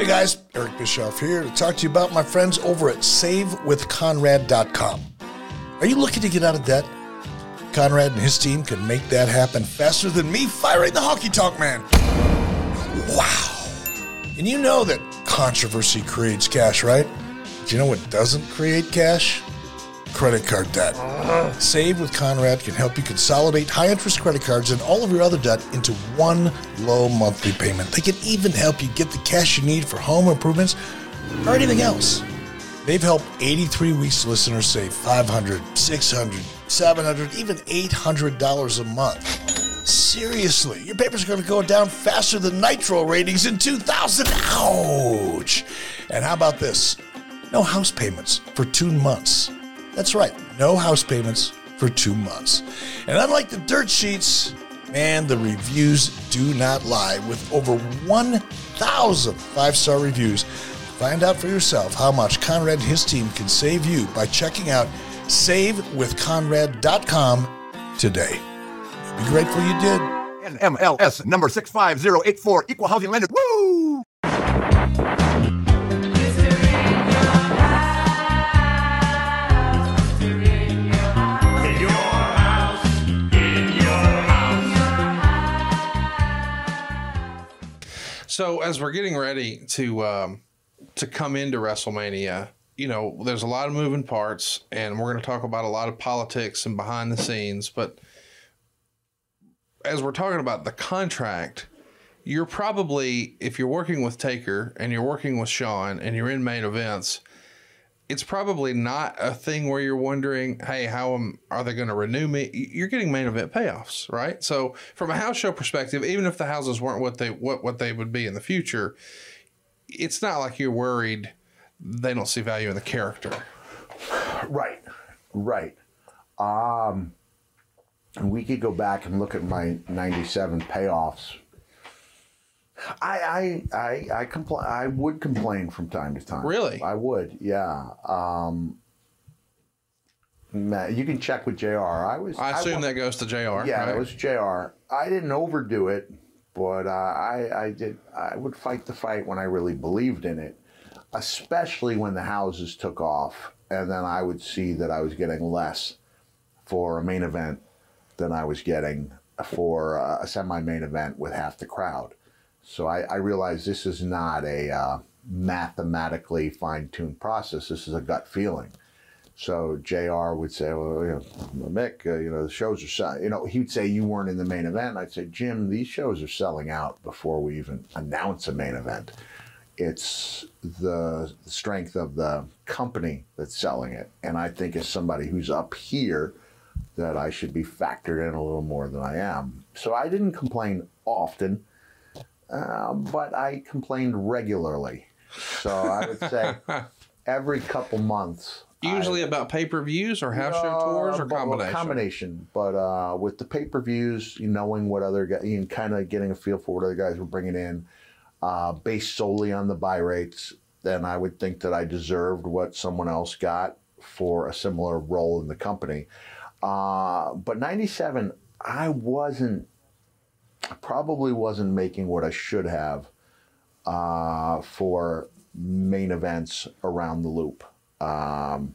Hey guys, Eric Bischoff here to talk to you about my friends over at SaveWithConrad.com. Are you looking to get out of debt? Conrad and his team can make that happen faster than me firing the hockey talk man. Wow. And you know that controversy creates cash, right? Do you know what doesn't create cash? Credit card debt. Save with Conrad can help you consolidate high interest credit cards and all of your other debt into one low monthly payment. They can even help you get the cash you need for home improvements or anything else. They've helped 83 Weeks listeners save 500, 600, 700, even $800 a month. Seriously, your papers are going to go down faster than Nitro ratings in 2000. Ouch! And how about this? No house payments for two months. That's right, no house payments for two months. And unlike the dirt sheets, man, the reviews do not lie. With over 1,000 five star reviews, find out for yourself how much Conrad and his team can save you by checking out savewithconrad.com today. Be grateful you did. NMLS number 65084, equal housing lender. Woo! So as we're getting ready to um, to come into WrestleMania, you know, there's a lot of moving parts, and we're going to talk about a lot of politics and behind the scenes. But as we're talking about the contract, you're probably if you're working with Taker and you're working with Shawn and you're in main events, it's probably not a thing where you're wondering, hey, how am are they going to renew me? You're getting main event payoffs, right? So from a house show perspective, even if the houses weren't what they what what they would be in the future, it's not like you're worried they don't see value in the character. Right, right. Um, we could go back and look at my '97 payoffs. I I I I compl- I would complain from time to time. Really? I would. Yeah. Um, Matt, you can check with JR. I was. I assume wa- that goes to JR. Yeah, right? it was JR. I didn't overdo it, but uh, I I did. I would fight the fight when I really believed in it, especially when the houses took off, and then I would see that I was getting less for a main event than I was getting for uh, a semi-main event with half the crowd. So I, I realized this is not a uh, mathematically fine-tuned process. This is a gut feeling. So JR. would say, "Well, you know, Mick, uh, you know, the shows are selling." You know, he'd say you weren't in the main event. I'd say, Jim, these shows are selling out before we even announce a main event. It's the strength of the company that's selling it, and I think as somebody who's up here, that I should be factored in a little more than I am. So I didn't complain often, uh, but I complained regularly. So I would say every couple months. Usually about pay per views or house show tours or combination. combination. But uh, with the pay per views, you knowing what other guys, you kind of getting a feel for what other guys were bringing in, uh, based solely on the buy rates, then I would think that I deserved what someone else got for a similar role in the company. Uh, but 97, I wasn't, I probably wasn't making what I should have uh, for main events around the loop. Um,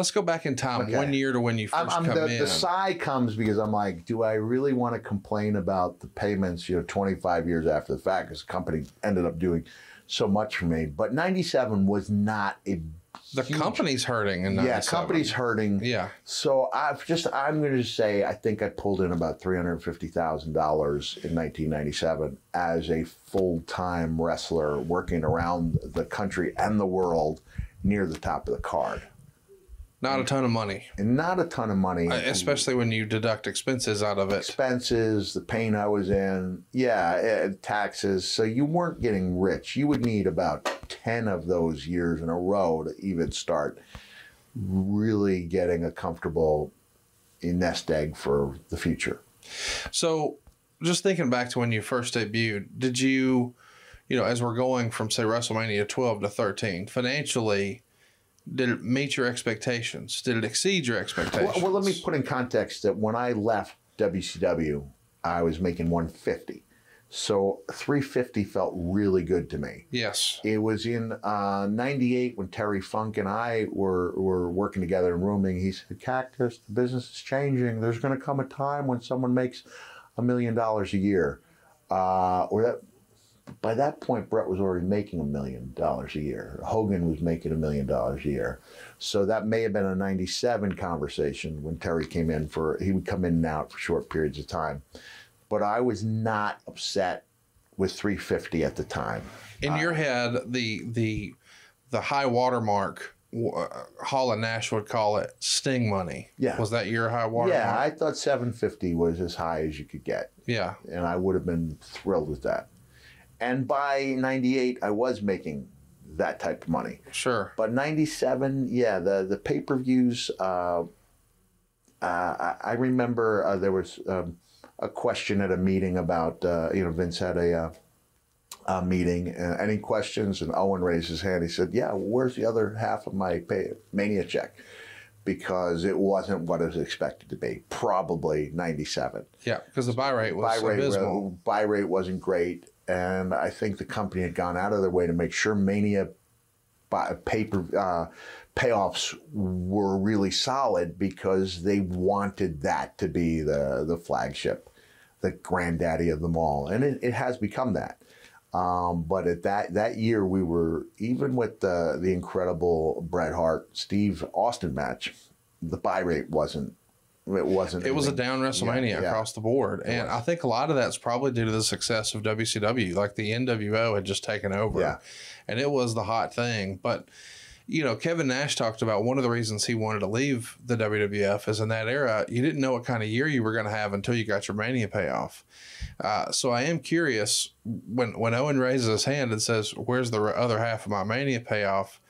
Let's go back in time Okay. one year to when you 1st I'm, I'm come the, in. the sigh comes because I'm like, do I really want to complain about the payments, you know, 25 years after the fact? Because the company ended up doing so much for me. But 97 was not a the huge- company's hurting in yeah, company's hurting. Yeah. So I've just I'm going to say I think I pulled in about three hundred fifty thousand dollars in 1997 as a full time wrestler working around the country and the world near the top of the card, Not a ton of money, and not a ton of money. uh, especially when you deduct expenses out of it. expenses, the pain I was in, yeah, eh, taxes. So you weren't getting rich. You would need about 10 of those years in a row to even start really getting a comfortable nest egg for the future. So, just thinking back to when you first debuted, did you, you know, as we're going from say WrestleMania 12 to 13, financially, did it meet your expectations? Did it exceed your expectations? Well, well, let me put in context that when I left WCW, I was making 150. So 350 felt really good to me. Yes. It was in uh, 98 when Terry Funk and I were, were working together and rooming. He said, Cactus, the business is changing. There's going to come a time when someone makes a million dollars a year. Uh, or that, by that point, Brett was already making a million dollars a year. Hogan was making a million dollars a year. So that may have been a 97 conversation when Terry came in for, he would come in and out for short periods of time. But I was not upset with 350 at the time. In your head, the the the high watermark, uh, Hall and Nash would call it Sting money. Yeah. Was that your high watermark? Yeah, I thought 750 was as high as you could get. yeah. and I would have been thrilled with that. And by 98, I was making that type of money. Sure. But 97, yeah, the, the pay per views, uh, uh, I, I remember uh, there was um, a question at a meeting about, uh, you know, Vince had a, uh, a meeting. Uh, any questions? And Owen raised his hand. He said, Yeah, where's the other half of my pay, Mania check? Because it wasn't what it was expected to be. Probably 97 Yeah, because the buy rate was buy rate, abysmal. buy rate wasn't great, and I think the company had gone out of their way to make sure Mania paper uh, payoffs were really solid because they wanted that to be the the flagship, the granddaddy of them all, and it, it has become that. Um, but at that that year, we were even with the the incredible Bret Hart Steve Austin match, the buy rate wasn't. It wasn't. It was a down WrestleMania yeah. across the board. And I think a lot of that's probably due to the success of WCW. Like the NWO had just taken over. Yeah. And it was the hot thing. But, you know, Kevin Nash talked about one of the reasons he wanted to leave the WWF is in that era, you didn't know what kind of year you were going to have until you got your Mania payoff. Uh, so I am curious when, when Owen raises his hand and says, Where's the other half of my Mania payoff?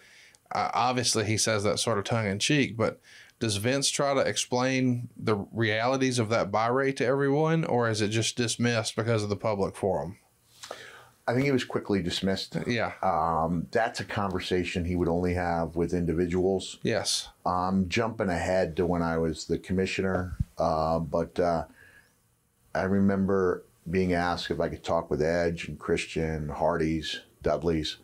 Uh, obviously, he says that sort of tongue in cheek, but does Vince try to explain the realities of that buy rate to everyone, or is it just dismissed because of the public forum? I think he was quickly dismissed. Yeah. Um, that's a conversation he would only have with individuals. yes. I'm jumping ahead to when I was the commissioner, uh, but uh, I remember being asked if I could talk with Edge and Christian, Hardy's, Dudley's,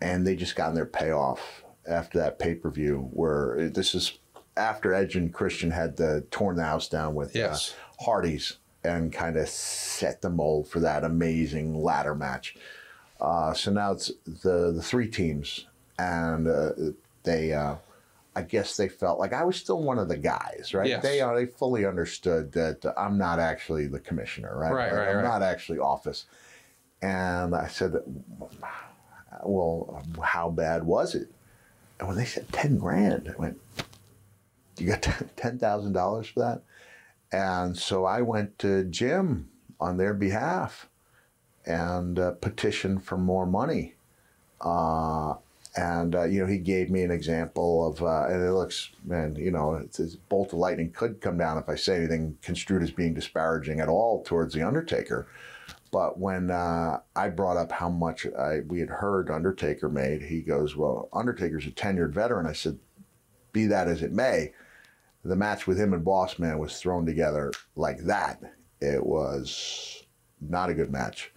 and they just got in their payoff after that pay per view. Where this is after Edge and Christian had the torn the house down with Yes. uh, Hardy's and kind of set the mold for that amazing ladder match. Uh, so now it's the the three teams, and uh, they, uh, I guess they felt like I was still one of the guys, right? Yes. They uh, they fully understood that I'm not actually the commissioner, right? Right, right, I'm right. not actually office. And I said, well, how bad was it? And when they said ten grand, I went, you got ten thousand dollars for that? And so I went to Jim on their behalf and uh, petitioned for more money. Uh, and uh, you know, he gave me an example of, uh, and it looks, man, you know, it's, it's bolt of lightning could come down if I say anything construed as being disparaging at all towards the Undertaker. But when uh, I brought up how much I, we had heard Undertaker made, he goes, "Well, Undertaker's a tenured veteran." I said, "Be that as it may, the match with him and Boss Man was thrown together like that. It was not a good match,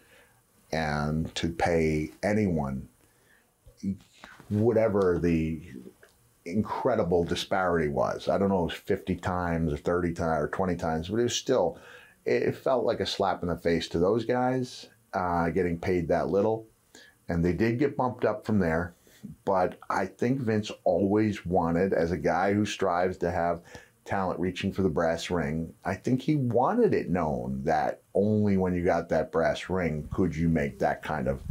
and to pay anyone, whatever the incredible disparity was, I don't know, it was fifty times or thirty times or twenty times, but it was still." It felt like a slap in the face to those guys uh, getting paid that little and they did get bumped up from there. But I think Vince always wanted, as a guy who strives to have talent reaching for the brass ring, I think he wanted it known that only when you got that brass ring could you make that kind of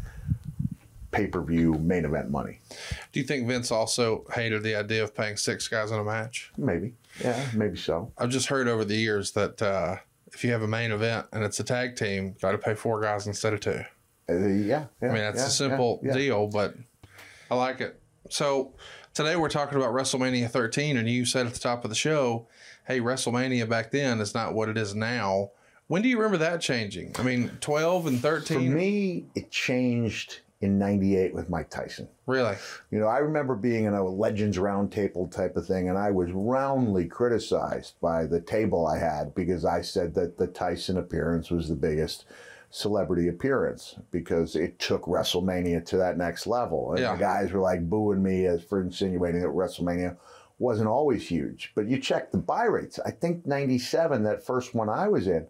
pay per view main event money. Do you think Vince also hated the idea of paying six guys in a match? Maybe. Yeah, maybe so. I've just heard over the years that uh, if you have a main event and it's a tag team, got to pay four guys instead of two. Uh, yeah, yeah. I mean, that's yeah, a simple yeah, deal, but I like it. So today we're talking about WrestleMania 13, and you said at the top of the show, hey, WrestleMania back then is not what it is now. When do you remember that changing? I mean, 12 and 13? For me, it changed in 98 with Mike Tyson. Really? You know, I remember being in a Legends Roundtable type of thing, and I was roundly criticized by the table I had because I said that the Tyson appearance was the biggest celebrity appearance because it took WrestleMania to that next level. And Yeah. the guys were like booing me as for insinuating that WrestleMania wasn't always huge. But you check the buy rates. I think 97, that first one I was in,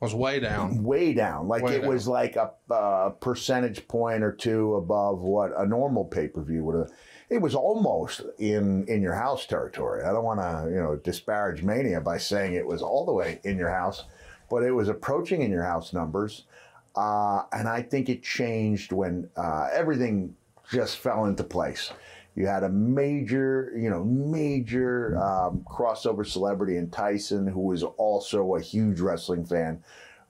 Was way down. way down. Like Way it was like a, uh percentage point or two above what a normal pay per view would have. It was almost in in your house territory. I don't want to you know disparage Mania by saying it was all the way in your house, but it was approaching in your house numbers. Uh, and I think it changed when uh, everything just fell into place. You had a major, you know, major um, crossover celebrity in Tyson, who was also a huge wrestling fan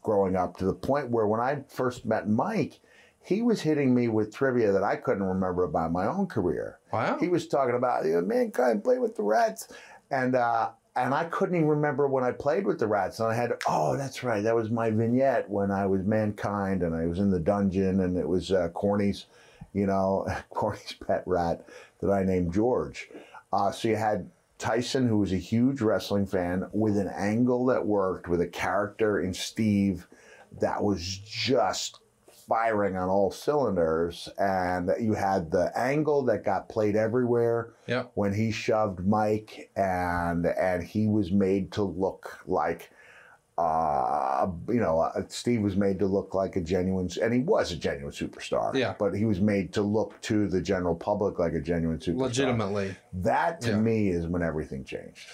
growing up, to the point where when I first met Mike, he was hitting me with trivia that I couldn't remember about my own career. Wow. He was talking about, you know, mankind play with the rats. And, uh, and I couldn't even remember when I played with the rats. And I had, oh, that's right. That was my vignette when I was mankind and I was in the dungeon and it was uh, Corny's, you know, Corny's pet rat that I named George. Uh, so you had Tyson, who was a huge wrestling fan, with an angle that worked, with a character in Steve that was just firing on all cylinders. And you had the angle that got played everywhere Yep. when he shoved Mike, and and he was made to look like. Uh, you know, uh, Steve was made to look like a genuine, and he was a genuine superstar. Yeah. But he was made to look to the general public like a genuine superstar. Legitimately. That to Yeah. me is when everything changed.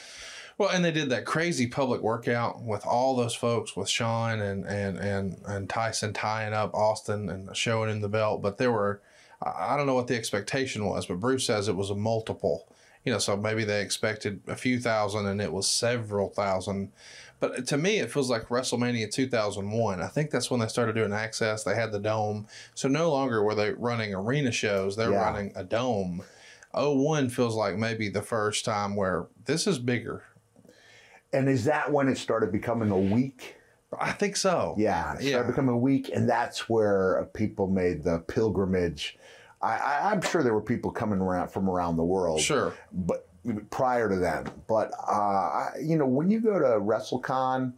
Well, and they did that crazy public workout with all those folks, with Shawn and and and and Tyson tying up Austin and showing him the belt. But there were, I don't know what the expectation was, but Bruce says it was a multiple. You know, so maybe they expected a few thousand, and it was several thousand. But to me, it feels like WrestleMania 2001. I think that's when they started doing access. They had the dome, so no longer were they running arena shows; they're Yeah. running a dome. 01 feels like maybe the first time where this is bigger. And is that when it started becoming a week? I think so. Yeah, it started Yeah. becoming a week, and that's where people made the pilgrimage. I, I, I'm sure there were people coming around from around the world. Sure. but prior to then. But uh, I- you know, when you go to WrestleCon,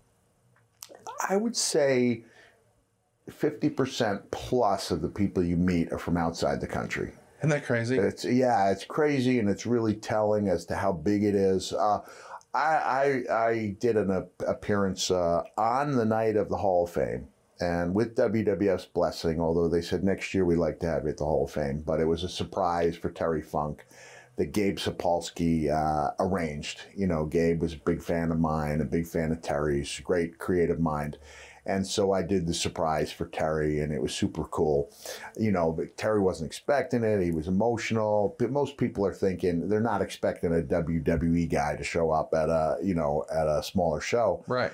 I would say fifty percent plus of the people you meet are from outside the country. Isn't that crazy? It's yeah, it's crazy, and it's really telling as to how big it is. Uh, I, I I did an ap- appearance uh, on the night of the Hall of Fame, and with WWF's blessing. Although they said next year we'd like to have you at the Hall of Fame, but it was a surprise for Terry Funk that Gabe Sapolsky uh, arranged. You know, Gabe was a big fan of mine, a big fan of Terry's, great creative mind. And so I did the surprise for Terry, and it was super cool. You know, but Terry wasn't expecting it. He was emotional. But most people are thinking they're not expecting a WWE guy to show up at a you know at a smaller show. right.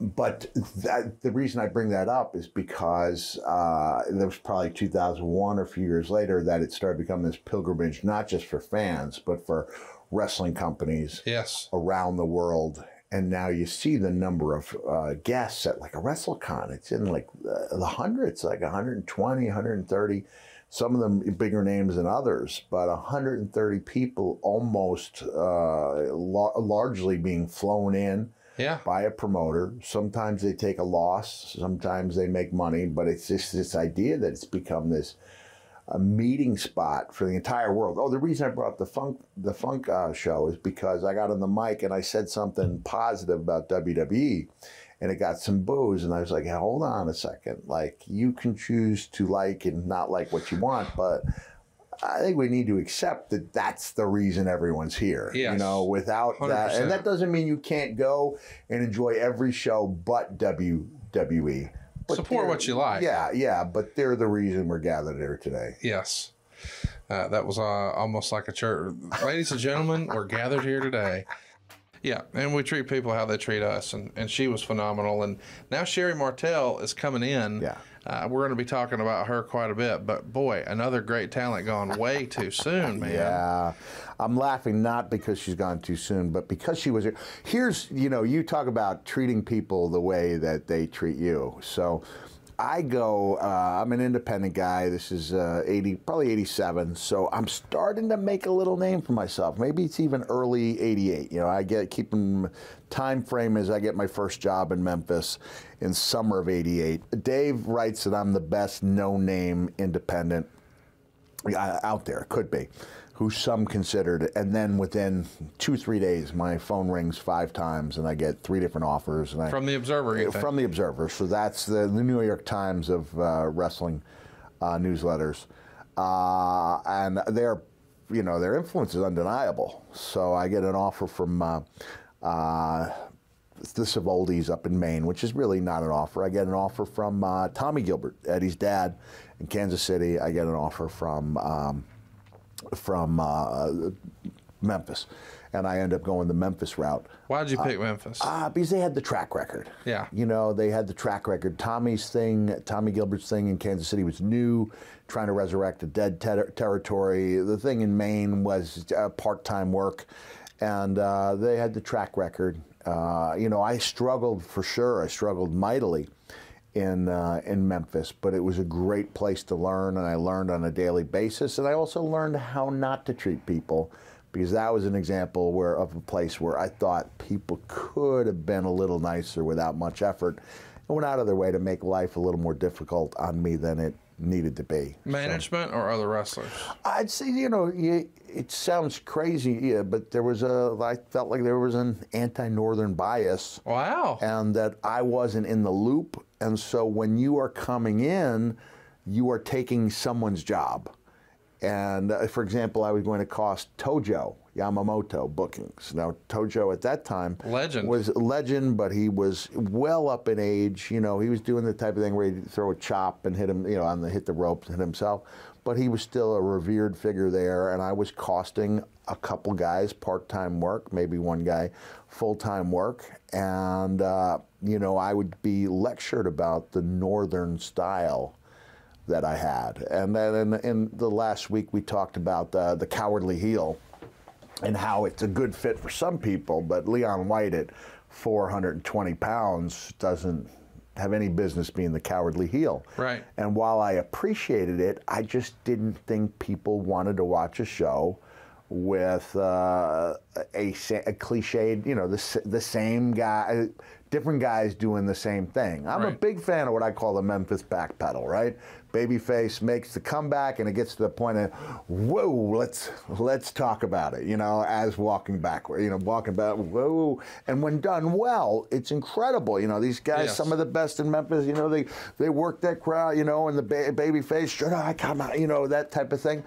But that, the reason I bring that up is because uh, there was probably 2001 or a few years later that it started becoming this pilgrimage, not just for fans, but for wrestling companies Yes. around the world. And now you see the number of uh, guests at like a WrestleCon. It's in like the hundreds, like 120, 130. Some of them bigger names than others, but 130 people almost uh, lar- largely being flown in Yeah. by a promoter. Sometimes they take a loss, sometimes they make money, but it's just this idea that it's become this a meeting spot for the entire world. Oh, the reason I brought up the funk the funk uh, show is because I got on the mic and I said something positive about WWE, and it got some boos, and I was like, hey, hold on a second, like you can choose to like and not like what you want, but. I think we need to accept that that's the reason everyone's here. You know, without that, 100%. and that doesn't mean you can't go and enjoy every show but WWE. But Support what you like. Yeah, yeah, but they're the reason we're gathered here today. Yes. Uh, that was uh, almost like a church. Ladies and gentlemen, we're gathered here today. Yeah, and we treat people how they treat us, and, and she was phenomenal. And now Sherri Martel is coming in. Yeah. Uh, we're going to be talking about her quite a bit, but boy, another great talent gone way too soon, man. Yeah, I'm laughing not because she's gone too soon, but because she was here. Here's, you know, you talk about treating people the way that they treat you. So I go. Uh, I'm an independent guy. This is uh, 80, probably 87. So I'm starting to make a little name for myself. Maybe it's even early 88. You know, I get keeping time frame as I get my first job in Memphis in summer of 88. Dave writes that I'm the best no name independent out there. Could be. Who some considered, and then within two three days, my phone rings five times, and I get three different offers. And I, From the Observer, from the Observer. So that's the, the New York Times of uh, wrestling uh, newsletters, uh, and their you know their influence is undeniable. So I get an offer from. Uh, uh, the Savoldis up in Maine, which is really not an offer. I get an offer from uh, Tommy Gilbert, Eddie's dad, in Kansas City. I get an offer from um, from uh, Memphis, and I end up going the Memphis route. Why'd you pick Memphis? Uh, because they had the track record. Yeah. You know, they had the track record. Tommy's thing, Tommy Gilbert's thing in Kansas City was new, trying to resurrect a dead ter- territory. The thing in Maine was uh, part time work, and uh, they had the track record. Uh, you know, I struggled for sure. I struggled mightily in uh, in Memphis, but it was a great place to learn, and I learned on a daily basis. And I also learned how not to treat people, because that was an example where of a place where I thought people could have been a little nicer without much effort, and went out of their way to make life a little more difficult on me than it needed to be. Management or other wrestlers? I'd say, you know, you, it sounds crazy, yeah, but there was a, I felt like there was an anti-northern bias Wow. and that I wasn't in the loop. And so when you are coming in, you are taking someone's job. And uh, for example, I was going to cost Tojo Yamamoto bookings. Now, Tojo at that time Legend. was a legend, but he was well up in age. You know, he was doing the type of thing where he'd throw a chop and hit him, you know, on the hit the ropes and hit himself. But he was still a revered figure there, and I was costing a couple guys part-time work, maybe one guy full-time work, and uh, you know, I would be lectured about the northern style that I had. And then in, in the last week, we talked about uh, the cowardly heel and how it's a good fit for some people, but Leon White at 420 pounds doesn't have any business being the cowardly heel. Right. And while I appreciated it, I just didn't think people wanted to watch a show with uh, a, a cliched, you know, the, the same guy, different guys doing the same thing. I'm a big fan of what I call the Memphis backpedal, right? Babyface makes the comeback, and it gets to the point of, whoa, let's let's talk about it, you know, as walking backward, you know, walking back, whoa, and when done well, it's incredible. You know, these guys, Yes. some of the best in Memphis, you know, they they work that crowd, you know, and the ba- babyface, should I come out, you know, that type of thing,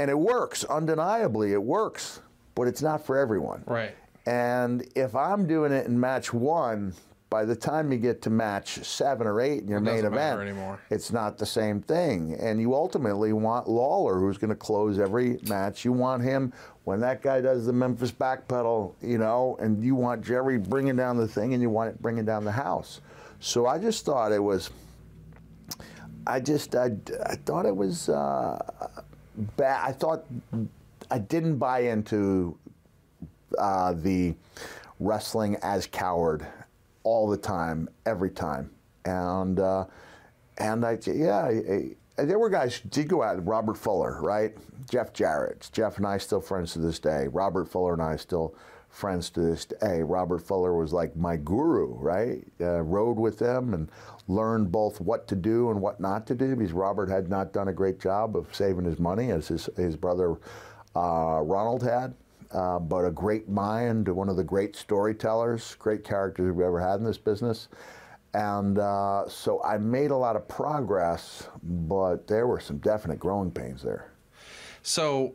and it works, undeniably, it works, but it's not for everyone. Right. And if I'm doing it in match one, by the time you get to match seven or eight in your main event, anymore. it's not the same thing. And you ultimately want Lawler, who's going to close every match. You want him when that guy does the Memphis backpedal, you know, and you want Jerry bringing down the thing, and you want it bringing down the house. So I just thought it was. I just I, I thought it was uh, bad. I thought I didn't buy into uh, the wrestling as coward all the time, every time, and uh, and I yeah, I, I- there were guys did go out. Robert Fuller, right? Jeff Jarrett. Jeff and I still friends to this day. Robert Fuller and I still friends to this day. Robert Fuller was like my guru, right? Uh, rode with them and learned both what to do and what not to do because Robert had not done a great job of saving his money as his his brother uh, Ronald had uh, but a great mind, one of the great storytellers, great characters we've ever had in this business. And uh, so I made a lot of progress, but there were some definite growing pains there. So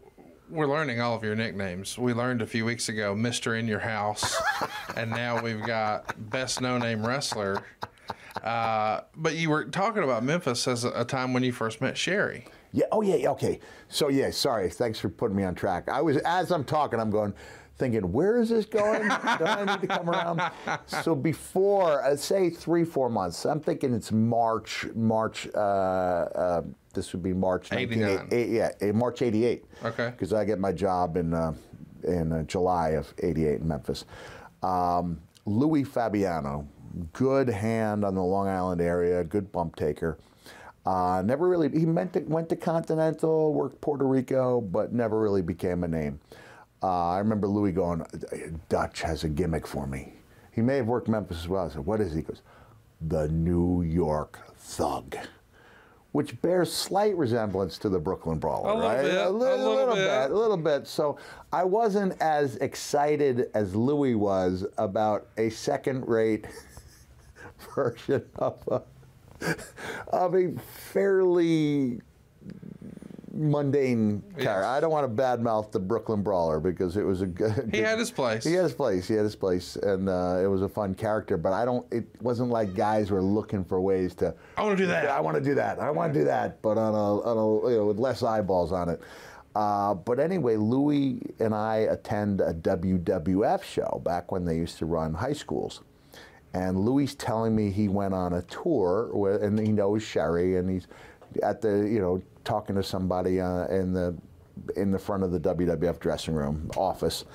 we're learning all of your nicknames. We learned a few weeks ago, Mister in Your House, and now we've got Best No Name Wrestler. Uh, but you were talking about Memphis as a, a time when you first met Sherri. Yeah. Oh, yeah. Okay. So yeah. Sorry. Thanks for putting me on track. I was as I'm talking, I'm going, thinking, where is this going? Do I need to come around? So before, uh, say three, four months. I'm thinking it's March. March. Uh, uh, this would be March 89. 1988. Yeah, eh, March '88. Okay. Because I get my job in uh, in uh, July of '88 in Memphis. Um, Louis Fabiano, good hand on the Long Island area, good bump taker. Uh, never really, he meant to, went to Continental, worked Puerto Rico, but never really became a name. Uh, I remember Louis going, Dutch has a gimmick for me. He may have worked Memphis as well. I said, what is he? He goes, the New York Thug. Which bears slight resemblance to the Brooklyn Brawler, A right? bit, a a little, little little bit. bit, a little bit. So I wasn't as excited as Louis was about a second-rate version of a, of a fairly mundane character. I don't want to badmouth the Brooklyn Brawler because it was a good. He had his place. He had his place. He had his place, and uh, it was a fun character. But I don't. It wasn't like guys were looking for ways to. I wanna do that. I want to do that. I want to do that, but on a, on a you know, with less eyeballs on it. Uh, but anyway, Louis and I attend a WWF show back when they used to run high schools. And Louis telling me he went on a tour with, and he knows Sherri, and he's at the, you know, talking to somebody uh, in the in the front of the WWF dressing room office.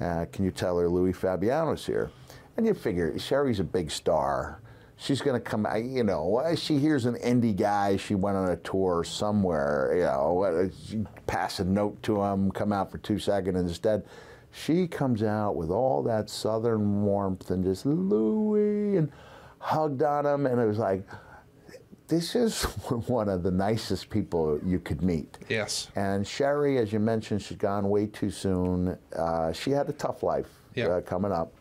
Uh, can you tell her Louis Fabiano's here? And you figure Sherri's a big star. She's going to come, you know, she hears an indie guy. She went on a tour somewhere, you know, uh, pass a note to him, come out for two seconds. Instead, she comes out with all that southern warmth and just Louis and hugged on him. And it was like, this is one of the nicest people you could meet. Yes. And Sherri, as you mentioned, she's gone way too soon. Uh, she had a tough life Yeah. uh, coming up,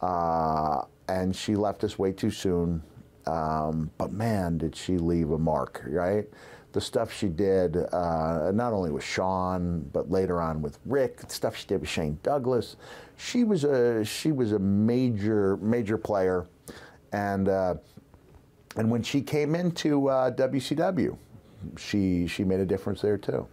uh, and she left us way too soon. Um, but man, did she leave a mark, right? The stuff she did, uh, not only with Shawn, but later on with Rick, the stuff she did with Shane Douglas. She was a she was a major major player, and uh, and when she came into uh, WCW, she she made a difference there too.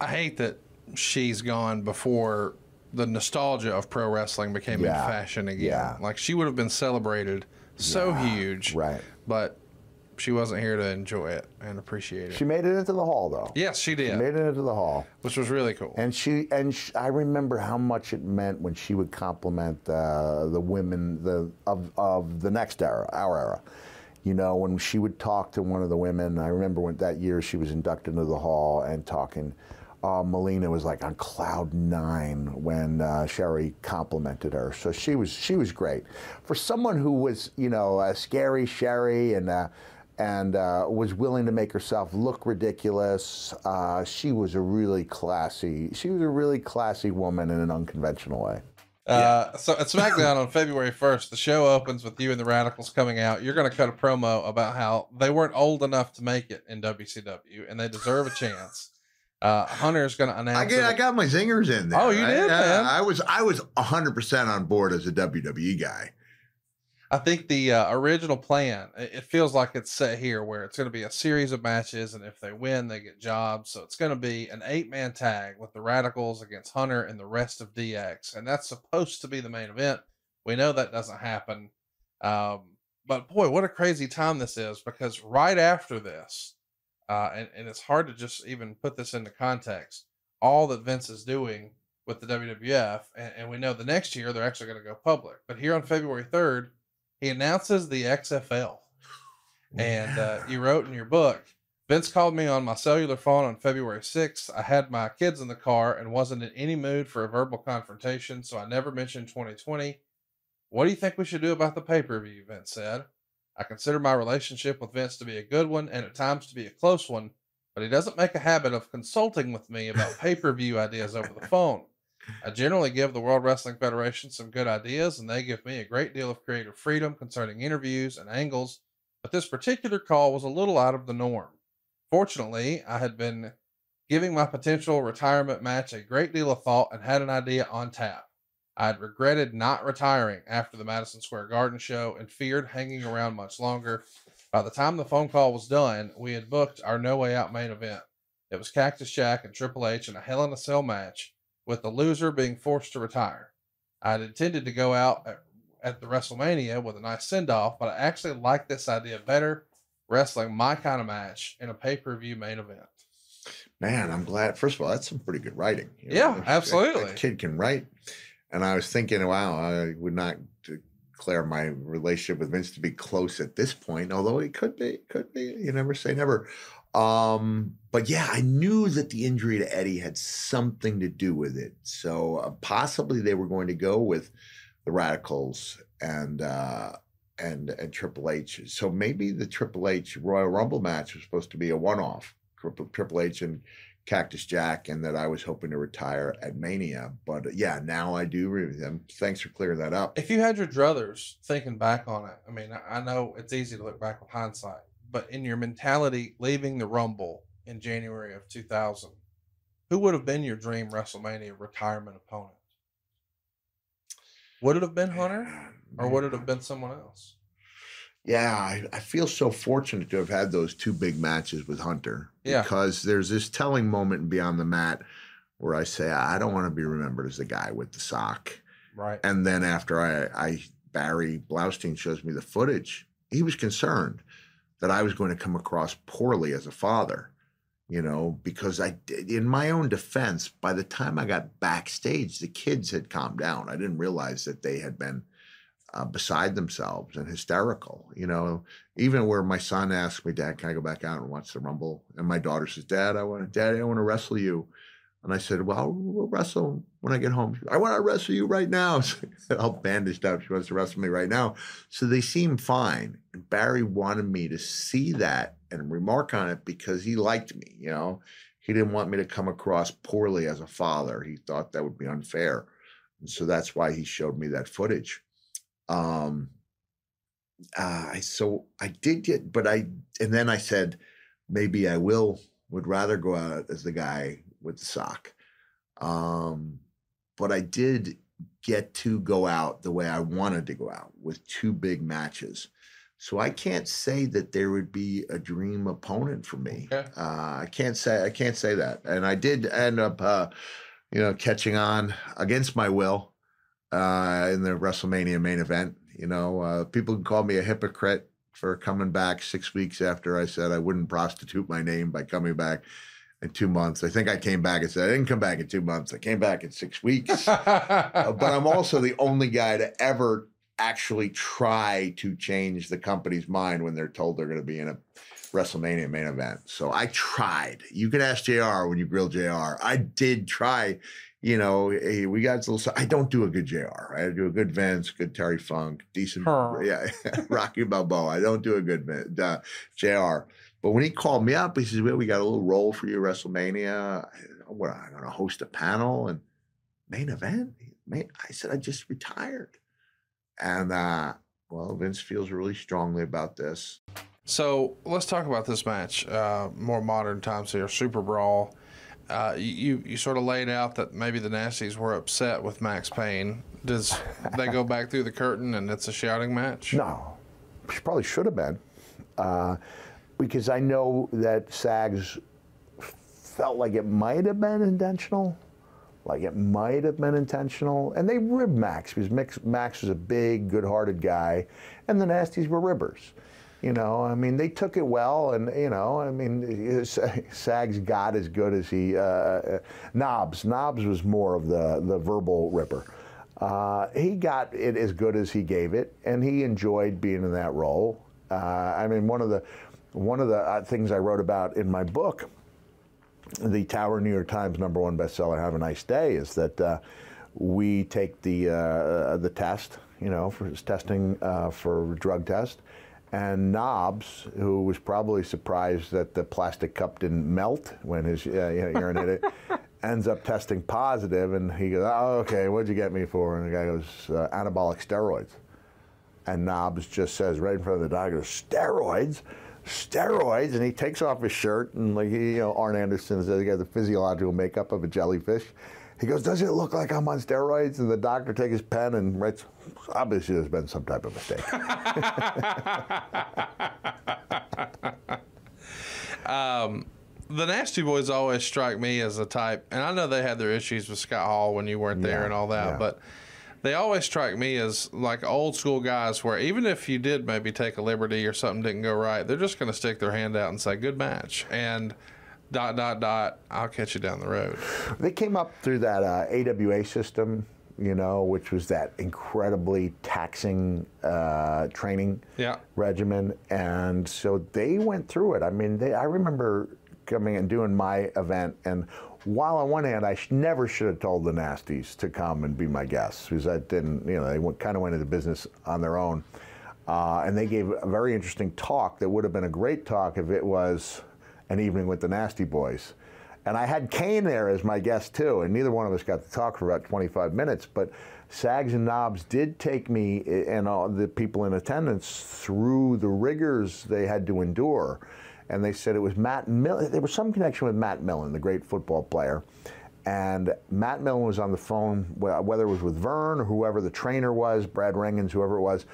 I hate that she's gone before the nostalgia of pro wrestling became in fashion again. Yeah. Like she would have been celebrated so huge. right. But she wasn't here to enjoy it and appreciate it. She made it into the hall though. yes, she did, She made it into the hall, which was really cool. and she and sh I remember how much it meant when she would compliment uh, the women the of of the next era, our era. You know, when she would talk to one of the women, I remember when that year she was inducted into the hall and talking. Uh, Melina was like on cloud nine when uh, Sherri complimented her. So she was she was great for someone who was you know a scary Sherri and uh, and uh, was willing to make herself look ridiculous. Uh, she was a really classy. She was a really classy woman in an unconventional way. Uh, so at SmackDown on February 1st, the show opens with you and the Radicalz coming out. You're going to cut a promo about how they weren't old enough to make it in WCW and they deserve a chance. Uh, Hunter's going to announce. I, get, I got my zingers in there. Oh, you I- did, I, man. I was I was hundred percent on board as a WWE guy. I think the uh, original plan, it feels like it's set here where it's going to be a series of matches, and if they win, they get jobs. So it's going to be an eight man tag with the Radicalz against Hunter and the rest of DX. And that's supposed to be the main event. We know that doesn't happen. Um, but boy, what a crazy time this is because right after this, uh, and, and it's hard to just even put this into context, all that Vince is doing with the WWF, and, and we know the next year they're actually going to go public. But here on February 3rd, he announces the XFL. And uh, you wrote in your book, Vince called me on my cellular phone on February 6th. I had my kids in the car and wasn't in any mood for a verbal confrontation, so I never mentioned 2020. What do you think we should do about the pay per view? Vince said. I consider my relationship with Vince to be a good one and at times to be a close one, but he doesn't make a habit of consulting with me about pay per view ideas over the phone. I generally give the World Wrestling Federation some good ideas, and they give me a great deal of creative freedom concerning interviews and angles, but this particular call was a little out of the norm. Fortunately, I had been giving my potential retirement match a great deal of thought and had an idea on tap. I had regretted not retiring after the Madison Square Garden show and feared hanging around much longer. By the time the phone call was done, we had booked our No Way Out main event. It was Cactus Jack and Triple H in a Hell in a Cell match, with the loser being forced to retire. I had intended to go out at, at the WrestleMania with a nice send off, but I actually like this idea better wrestling my kind of match in a pay per view main event. Man, I'm glad. First of all, that's some pretty good writing. You Yeah, that- absolutely. That kid can write. And I was thinking, wow, I would not declare my relationship with Vince to be close at this point, although it could be, could be. You never say never. Um, but yeah, I knew that the injury to Eddie had something to do with it. So uh, possibly they were going to go with the Radicalz and uh, and and Triple H. So maybe the Triple H Royal Rumble match was supposed to be a one-off. Triple, Triple H and Cactus Jack, and that I was hoping to retire at Mania. But uh, yeah, now I do agree with them. Thanks for clearing that up. If you had your druthers thinking back on it, I mean, I know it's easy to look back with hindsight, but in your mentality leaving the Rumble in January of 2000, who would have been your dream WrestleMania retirement opponent? Would it have been Hunter or would it have been someone else? Yeah, I, I feel so fortunate to have had those two big matches with Hunter. Yeah. Because there's this telling moment Beyond the Mat where I say, I don't want to be remembered as the guy with the sock. Right. And then after I, I Barry Blaustein shows me the footage, he was concerned that I was going to come across poorly as a father, you know, because I did, in my own defense, by the time I got backstage, the kids had calmed down. I didn't realize that they had been uh, beside themselves and hysterical, you know, even where my son asked me, Dad, can I go back out and watch the Rumble? And my daughter says, Dad, I want to, Dad, I want to wrestle you. And I said, Well, we'll wrestle when I get home. I want to wrestle you right now. So I'll bandaged up. She wants to wrestle me right now. So they seem fine. And Barry wanted me to see that and remark on it because he liked me, you know. He didn't want me to come across poorly as a father. He thought that would be unfair. And so that's why he showed me that footage. Um uh, so I did get, but I and then I said maybe I will would rather go out as the guy with the sock. Um, but I did get to go out the way I wanted to go out with two big matches. So I can't say that there would be a dream opponent for me. Okay. Uh, I can't say I can't say that. And I did end up, uh, you know, catching on against my will uh, in the WrestleMania main event. You know, uh, people can call me a hypocrite for coming back six weeks after I said I wouldn't prostitute my name by coming back in two months. I think I came back and said I didn't come back in two months. I came back in six weeks. Uh, but I'm also the only guy to ever actually try to change the company's mind when they're told they're going to be in a WrestleMania main event. So I tried. You can ask JR when you grill JR. I did try. You know, hey, we got a little. I don't do a good JR. I do a good Vince, good Terry Funk, decent. Huh. Yeah, Rocky Balboa. I don't do a good uh, JR. But when he called me up, he says, "Well, we got a little role for you, WrestleMania. What? I'm going to host a panel and main event." Man, I said, "I just retired," and uh, well, Vince feels really strongly about this. So let's talk about this match. Uh, more modern times here, SuperBrawl. Uh, you you sort of laid out that maybe the Nasties were upset with Maxx Payne. Does they go back through the curtain and it's a shouting match? No, she probably should have been, uh, because I know that Sags felt like it might have been intentional, like it might have been intentional, and they ribbed Maxx because Maxx, was a big, good-hearted guy, and the Nasties were ribbers. You know, I mean, they took it well, and you know, I mean, Sags got as good as he. Uh, Knobs, Knobs was more of the the verbal ripper. Uh, he got it as good as he gave it, and he enjoyed being in that role. Uh, I mean, one of the one of the uh, things I wrote about in my book, the Tower New York Times number one bestseller, "Have a Nice Day," is that uh, we take the uh, the test, you know, for testing uh, for drug test. And Knobs, who was probably surprised that the plastic cup didn't melt when his uh, you urine hit it, ends up testing positive, and he goes, "Oh, okay, what'd you get me for?" And the guy goes, uh, "Anabolic steroids." And Knobs just says right in front of the doctor, "Steroids." Steroids, and he takes off his shirt, and like you know, Arn Anderson says he got the physiological makeup of a jellyfish. He goes, "Does it look like I'm on steroids?" And the doctor takes his pen and writes, "Obviously, there's been some type of mistake." Um, the Nasty Boys always strike me as a type, and I know they had their issues with Scott Hall when you weren't there Yeah, and all that, yeah. but they always strike me as like old school guys where even if you did maybe take a liberty or something didn't go right, they're just going to stick their hand out and say, good match. And dot, dot, dot, I'll catch you down the road. They came up through that uh, AWA system you know, which was that incredibly taxing uh, training Yeah. regimen, and so they went through it. I mean, they. I remember coming and doing my event, and while on one hand, I sh- never should have told the Nasties to come and be my guests because that didn't, you know, they went, kind of went into business on their own, uh, and they gave a very interesting talk that would have been a great talk if it was an evening with the Nasty Boys. And I had Kane there as my guest too, and neither one of us got to talk for about 25 minutes. But Sags and Knobs did take me eh, and all the people in attendance through the rigors they had to endure. And they said it was Matt Millen. There was some connection with Matt Millen, the great football player. And Matt Millen was on the phone, whether it was with Verne or whoever the trainer was, Brad Rheingans, whoever it was.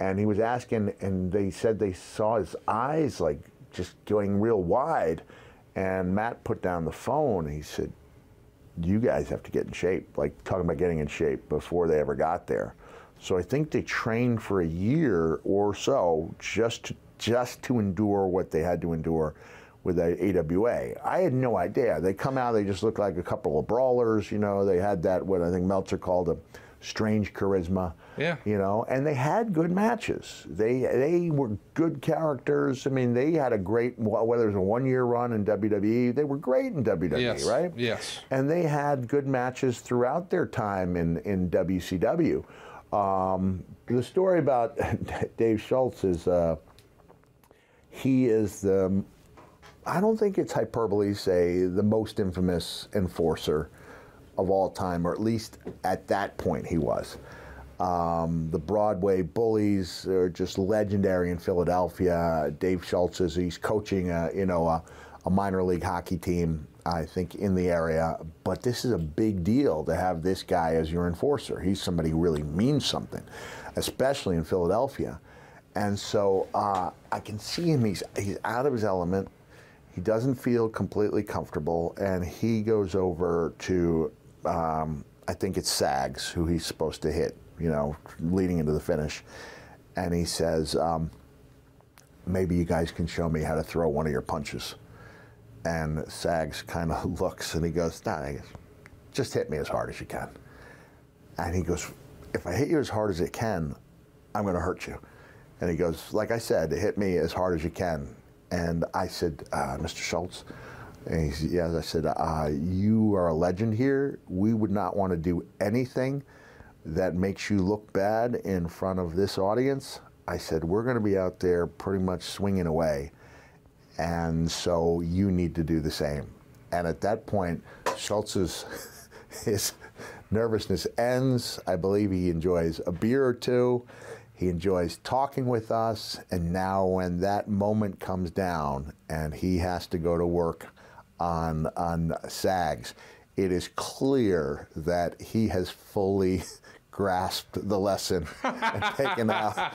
And he was asking, and they said they saw his eyes like just going real wide. And Matt put down the phone. He said, you guys have to get in shape, like talking about getting in shape before they ever got there. So I think they trained for a year or so just to, just to endure what they had to endure with the AWA. I had no idea. They come out, they just look like a couple of brawlers, you know. They had that what I think Meltzer called a strange charisma. Yeah. You know, and they had good matches. They they were good characters. I mean, they had a great whether it was a one year run in WWE, they were great in WWE, Yes. right? Yes. and they had good matches throughout their time in, in WCW. Um, the story about Dave Schultz is uh, he is the, I don't think it's hyperbole to say, the most infamous enforcer of all time, or at least at that point he was. Um, the Broad Street Bullies are just legendary in Philadelphia. Dave Schultz is he's coaching a you know a, a minor league hockey team, I think, in the area. But this is a big deal to have this guy as your enforcer. He's somebody who really means something, especially in Philadelphia. And so uh, I can see him. He's he's out of his element. He doesn't feel completely comfortable, and he goes over to um, I think it's Sags who he's supposed to hit. You know, leading into the finish, and he says, um, "Maybe you guys can show me how to throw one of your punches." And Sags kind of looks and he goes, "Nah, just hit me as hard as you can." And he goes, "If I hit you as hard as I can, I'm going to hurt you." And he goes, "Like I said, hit me as hard as you can." And I said, uh, "Mr. Schultz." And he said, "Yes." I said, uh, "You are a legend here. We would not want to do anything that makes you look bad in front of this audience." I said, "We're going to be out there pretty much swinging away." and so you need to do the same. And at that point, Schultz's his nervousness ends. I believe he enjoys a beer or two. He enjoys talking with us. And now, when that moment comes down and he has to go to work on on Sags, it is clear that he has fully grasped the lesson and taken out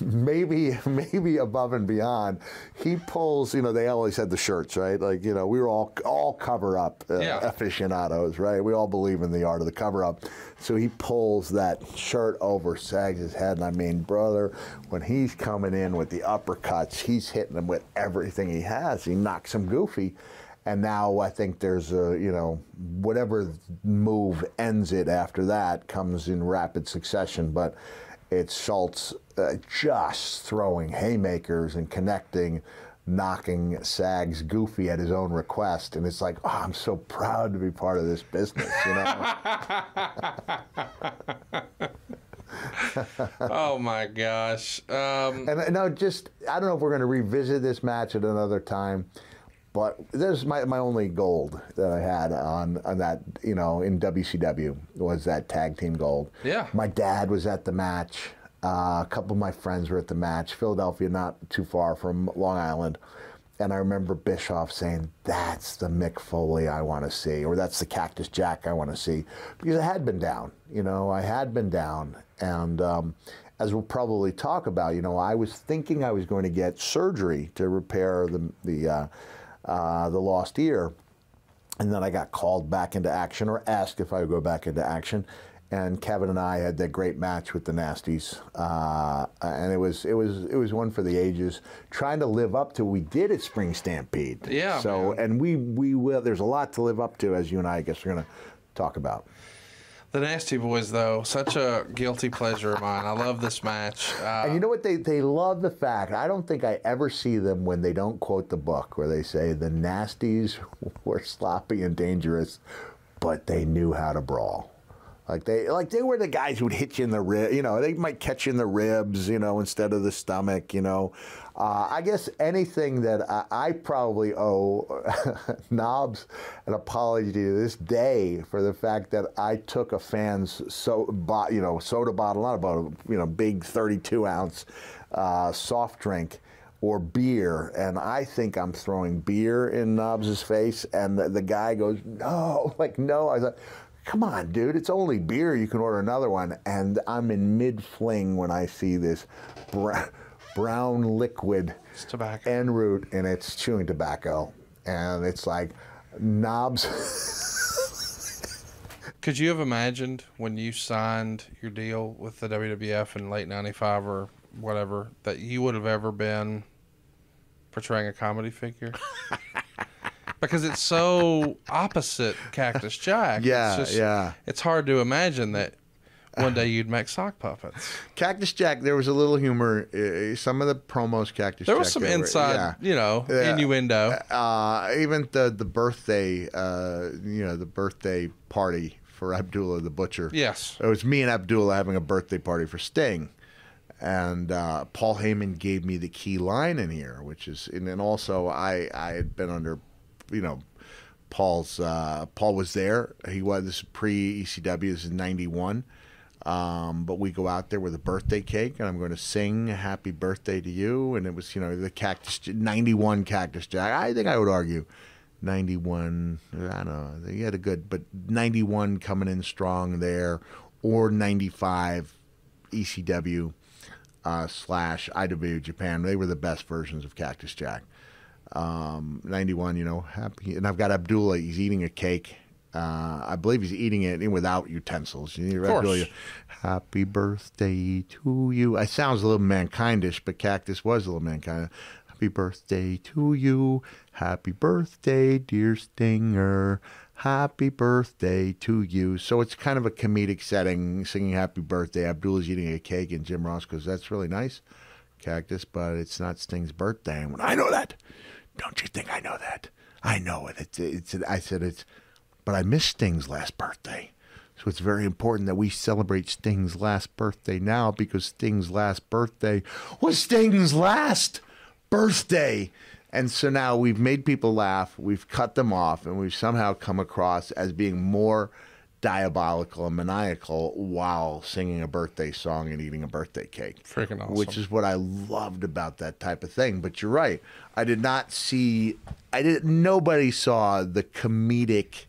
maybe maybe above and beyond. He pulls you know they always had the shirts right? Like you know we were all all cover up uh, Yeah. aficionados right? We all believe in the art of the cover up. So he pulls that shirt over Sags' his head. And I mean brother when he's coming in with the uppercuts he's hitting him with everything he has. He knocks him goofy and now I think there's a, you know, whatever move ends it after that comes in rapid succession. But it's Schultz uh, just throwing haymakers and connecting, knocking Sags goofy at his own request. And it's like, oh, I'm so proud to be part of this business, you know? oh my gosh. Um, And now, just I don't know if we're going to revisit this match at another time, but there's my, my only gold that I had on on that you know in WCW was that tag team gold. Yeah. My dad was at the match. Uh, a couple of my friends were at the match. Philadelphia, not too far from Long Island. And I remember Bischoff saying, "That's the Mick Foley I want to see, or that's the Cactus Jack I want to see," because I had been down. You know, I had been down, and um, as we'll probably talk about, you know, I was thinking I was going to get surgery to repair the the uh, uh, the lost ear, and then I got called back into action or asked if I would go back into action. And Kevin and I had that great match with the Nasties, uh, and it was it was it was one for the ages. Trying to live up to what we did at Spring Stampede. Yeah, So man. and we we will. There's a lot to live up to, as you and I, I guess, are going to talk about. The Nasty Boys, though, such a guilty pleasure of mine. I love this match. Uh, And you know what? They they love the fact. I don't think I ever see them when they don't quote the book, where they say the nasties were sloppy and dangerous, but they knew how to brawl. Like they like they were the guys who'd hit you in the rib. You know, they might catch you in the ribs. You know, instead of the stomach. You know, uh, I guess anything that I, I probably owe Knobs an apology to this day for the fact that I took a fan's so bo- you know soda bottle, not about a you know big 32 ounce uh, soft drink or beer, and I think I'm throwing beer in Knobs' face, and the, the guy goes, "No, like no." I thought, "Come on, dude, it's only beer. You can order another one." And I'm in mid fling when I see this brown liquid It's tobacco. en route, and it's chewing tobacco, and it's like Knobs. Could you have imagined when you signed your deal with the WWF in late 95 or whatever that you would have ever been portraying a comedy figure? because it's so opposite Cactus Jack. Yeah, it's just, yeah. It's hard to imagine that one day you'd make sock puppets. Cactus Jack, there was a little humor. uh, Some of the promos, Cactus Jack. There Jack. was some they were- inside, yeah. you know, Yeah. innuendo. Uh, even the the birthday, uh, you know, the birthday party for Abdullah the Butcher. Yes. It was me and Abdullah having a birthday party for Sting. And uh, Paul Heyman gave me the key line in here, which is, and then also I, I had been under, you know, Paul's, uh, Paul was there. He was, this pre ECW, this is 91. Um, but we go out there with a birthday cake, and I'm going to sing "Happy Birthday" to you. And it was, you know, the Cactus '91 Cactus Jack. I think I would argue '91. I don't know. He had a good, but '91 coming in strong there, or '95 ECW uh, slash IWA Japan. They were the best versions of Cactus Jack. Um, 91, you know, happy. And I've got Abdullah. He's eating a cake. Uh, I believe he's eating it without utensils. You course. Abdullah, Happy birthday to you. It sounds a little mankindish, but Cactus was a little mankind. Happy birthday to you. Happy birthday, dear Stinger. Happy birthday to you. So it's kind of a comedic setting, singing happy birthday. Abdullah's eating a cake, and Jim Ross goes, That's really nice, Cactus, but it's not Sting's birthday. And I know that, don't you think I know that? I know it. It's, it's, I said, It's, but I missed Sting's last birthday. So it's very important that we celebrate Sting's last birthday now because Sting's last birthday was Sting's last birthday. And so now we've made people laugh, we've cut them off, and we've somehow come across as being more diabolical and maniacal while singing a birthday song and eating a birthday cake. Freaking awesome. Which is what I loved about that type of thing. But you're right. I did not see I didn't nobody saw the comedic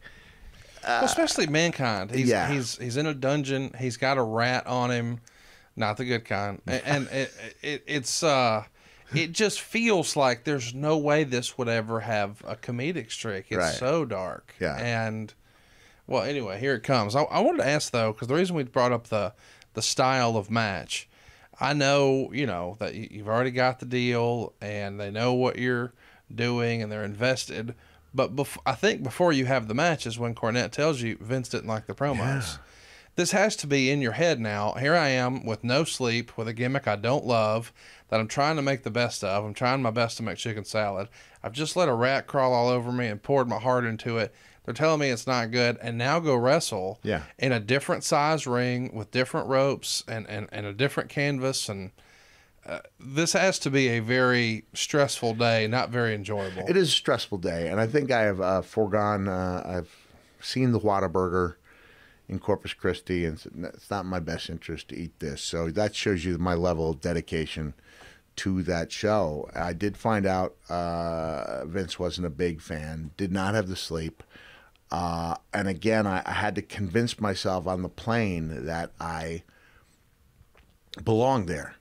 Well, especially mankind. He's yeah. he's he's in a dungeon. He's got a rat on him, not the good kind. And, and it, it it's uh, it just feels like there's no way this would ever have a comedic streak. It's Right. so dark. Yeah. And well, anyway, here it comes. I, I wanted to ask though, because the reason we brought up the the style of match, I know you know that you- you've already got the deal, and they know what you're doing, and they're invested. But bef- I think before you have the match is when Cornette tells you Vince didn't like the promos. This has to be in your head now. Here I am with no sleep, with a gimmick I don't love, that I'm trying to make the best of. I'm trying my best to make chicken salad. I've just let a rat crawl all over me and poured my heart into it. They're telling me it's not good, and now go wrestle Yeah. in a different size ring with different ropes and, and, and a different canvas. And this has to be a very stressful day, not very enjoyable. It is a stressful day, and I think I have uh, foregone. Uh, I've seen the Whataburger in Corpus Christi, and it's- it's not my best interest to eat this. So that shows you my level of dedication to that show. I did find out uh, Vince wasn't a big fan, did not have the sleep. Uh, and again, I, I had to convince myself on the plane that I belonged there.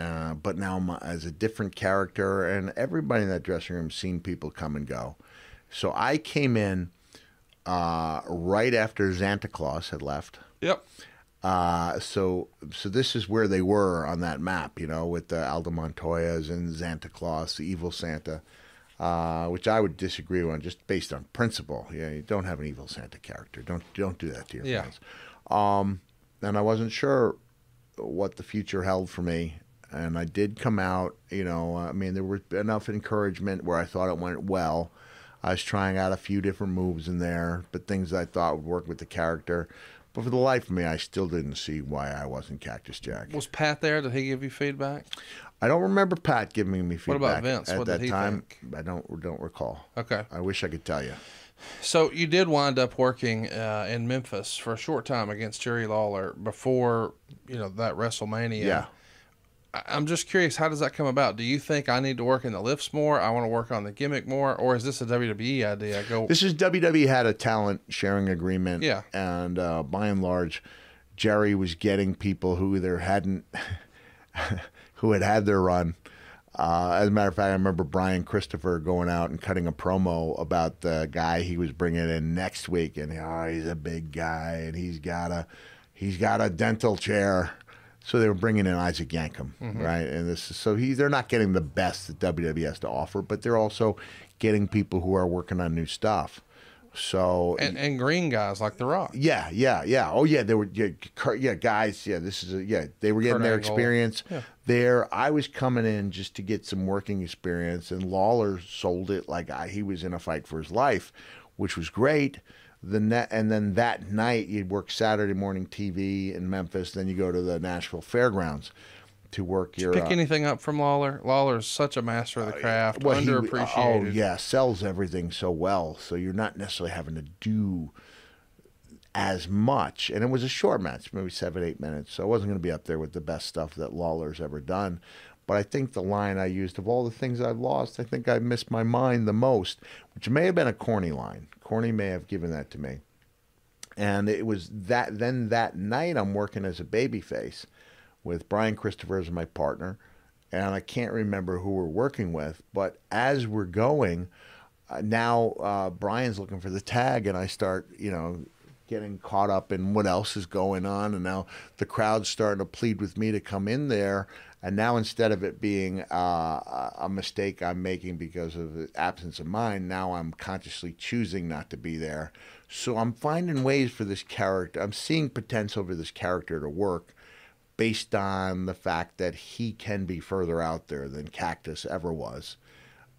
Uh, but now I'm as a different character, and everybody in that dressing room seen people come and go. So I came in uh, right after Santa Claus had left. yep. Uh, so so this is where they were on that map, you know, with the Aldo Montoya's and Santa Claus, the evil Santa, uh, which I would disagree on just based on principle. Yeah, you don't have an evil Santa character. Don't don't do that to your Yeah. fans. Um, and I wasn't sure what the future held for me. And I did come out, you know, I mean, there was enough encouragement where I thought it went well. I was trying out a few different moves in there, but things I thought would work with the character. But for the life of me, I still didn't see why I wasn't Cactus Jack. Was Pat there? Did he give you feedback? I don't remember Pat giving me feedback. What about Vince? At What that did he time, think? I don't don't recall. Okay. I wish I could tell you. So you did wind up working uh, in Memphis for a short time against Jerry Lawler before you know that WrestleMania. Yeah. I'm just curious, how does that come about? Do you think I need to work in the lifts more? I want to work on the gimmick more, or is this a WWE idea? Go. This is WWE had a talent sharing agreement. Yeah. And uh, by and large, Jerry was getting people who either hadn't, who had had their run. Uh, as a matter of fact, I remember Brian Christopher going out and cutting a promo about the guy he was bringing in next week, and oh, he's a big guy, and he's got a, he's got a dental chair. So they were bringing in Isaac Yankem, mm-hmm. right? And this is, so he they're not getting the best that WWE has to offer, but they're also getting people who are working on new stuff. So and, and green guys like The Rock. yeah, yeah, yeah. Oh yeah, they were yeah, yeah, guys. Yeah, this is a, yeah. They were getting Kurt their Angle. experience Yeah. there. I was coming in just to get some working experience, and Lawler sold it like I, he was in a fight for his life, which was great. The net, and then that night you'd work Saturday morning TV in Memphis. Then you go to the Nashville Fairgrounds to work your. Pick uh, anything up from Lawler. lawler is such a master of the craft, well, he- underappreciated. oh yeah, sells everything so well. So you're not necessarily having to do as much. And it was a short match, maybe seven, eight minutes. So I wasn't going to be up there with the best stuff that Lawler's ever done. But I think the line I used of all the things I've lost, I think I've missed my mind the most, which may have been a corny line. Corny may have given that to me. And it was that then that night I'm working as a babyface with Brian Christopher as my partner. And I can't remember who we're working with, but as we're going, uh, now uh, Brian's looking for the tag, and I start, you know, getting caught up in what else is going on, and now the crowd's starting to plead with me to come in there. And now instead of it being uh, a mistake I'm making because of the absence of mind, now I'm consciously choosing not to be there. So I'm finding ways for this character. I'm seeing potential for this character to work based on the fact that he can be further out there than Cactus ever was.